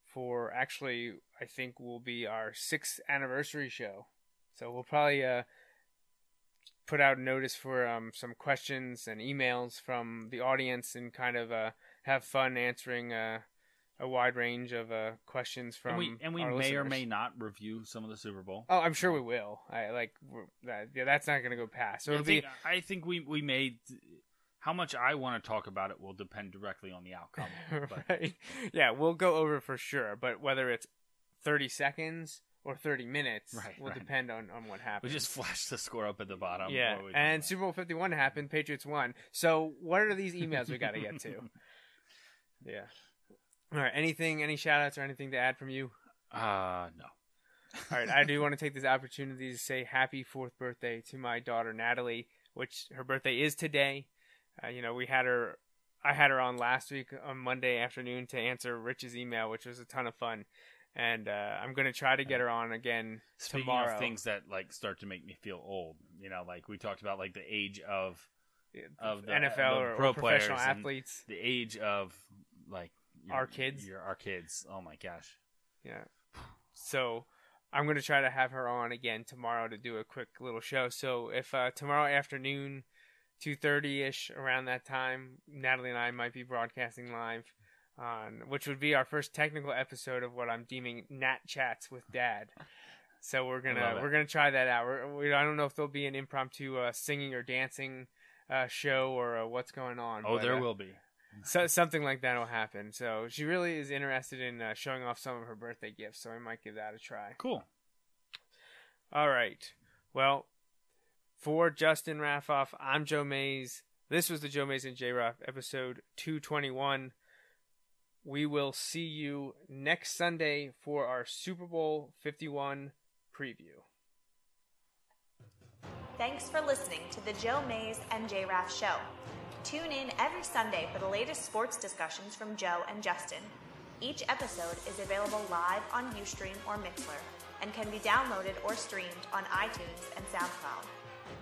for actually, I think will be our sixth anniversary show. So we'll probably uh, put out a notice for um, some questions and emails from the audience and kind of uh, have fun answering uh, a wide range of uh, questions from and we and we may or may not review some of the Super Bowl. Oh, I'm sure we will. I like that, yeah, that's not going to go past. So I it'll think, be I think we we made how much I want to talk about it will depend directly on the outcome. But right. Yeah, we'll go over for sure, but whether it's 30 seconds or 30 minutes Right, will right. depend on, on what happens. we just flash the score up at the bottom. yeah, while we do and. Super Bowl 51 happened, Patriots won. So, what are these emails we got to get to? yeah. All right, anything any shout outs or anything to add from you? uh no. All right, I do want to take this opportunity to say happy fourth birthday to my daughter Natalie, which her birthday is today. Uh, you know, we had her, I had her on last week on Monday afternoon to answer Rich's email, which was a ton of fun, and uh, I'm gonna try to get her on again Speaking tomorrow. of things that like start to make me feel old, you know, like we talked about like the age of of the NFL the or, pro or professional athletes. the age of like your- Our kids? your our kids. Oh my gosh. Yeah. So I'm going to try to have her on again tomorrow to do a quick little show. So if uh, tomorrow afternoon, 2:30 ish around that time, Natalie and I might be broadcasting live on which would be our first technical episode of what I'm deeming Nat chats with Dad. So we're gonna we're gonna try that out. We're, we, I don't know if there'll be an impromptu uh, singing or dancing uh, show or uh, what's going on. Oh, but, there uh, will be. So something like that will happen. So she really is interested in uh, showing off some of her birthday gifts. So I might give that a try. Cool. All right. Well, for Justin Raffoff, I'm Joe Mays. This was the Joe Mays and J Raff episode 221. We will see you next Sunday for our Super Bowl 51 preview. Thanks for listening to the Joe Mays and J Raff Show. Tune in every Sunday for the latest sports discussions from Joe and Justin. Each episode is available live on Ustream or Mixlr and can be downloaded or streamed on iTunes and SoundCloud.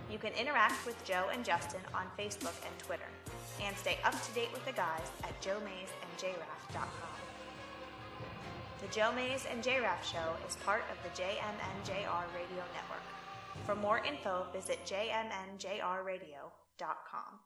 You can interact with Joe and Justin on Facebook and Twitter, and stay up to date with the guys at joemaysandjraff.com. The Joe Mays and JRaff Show is part of the JMNJR Radio Network. For more info, visit jmnjrradio.com.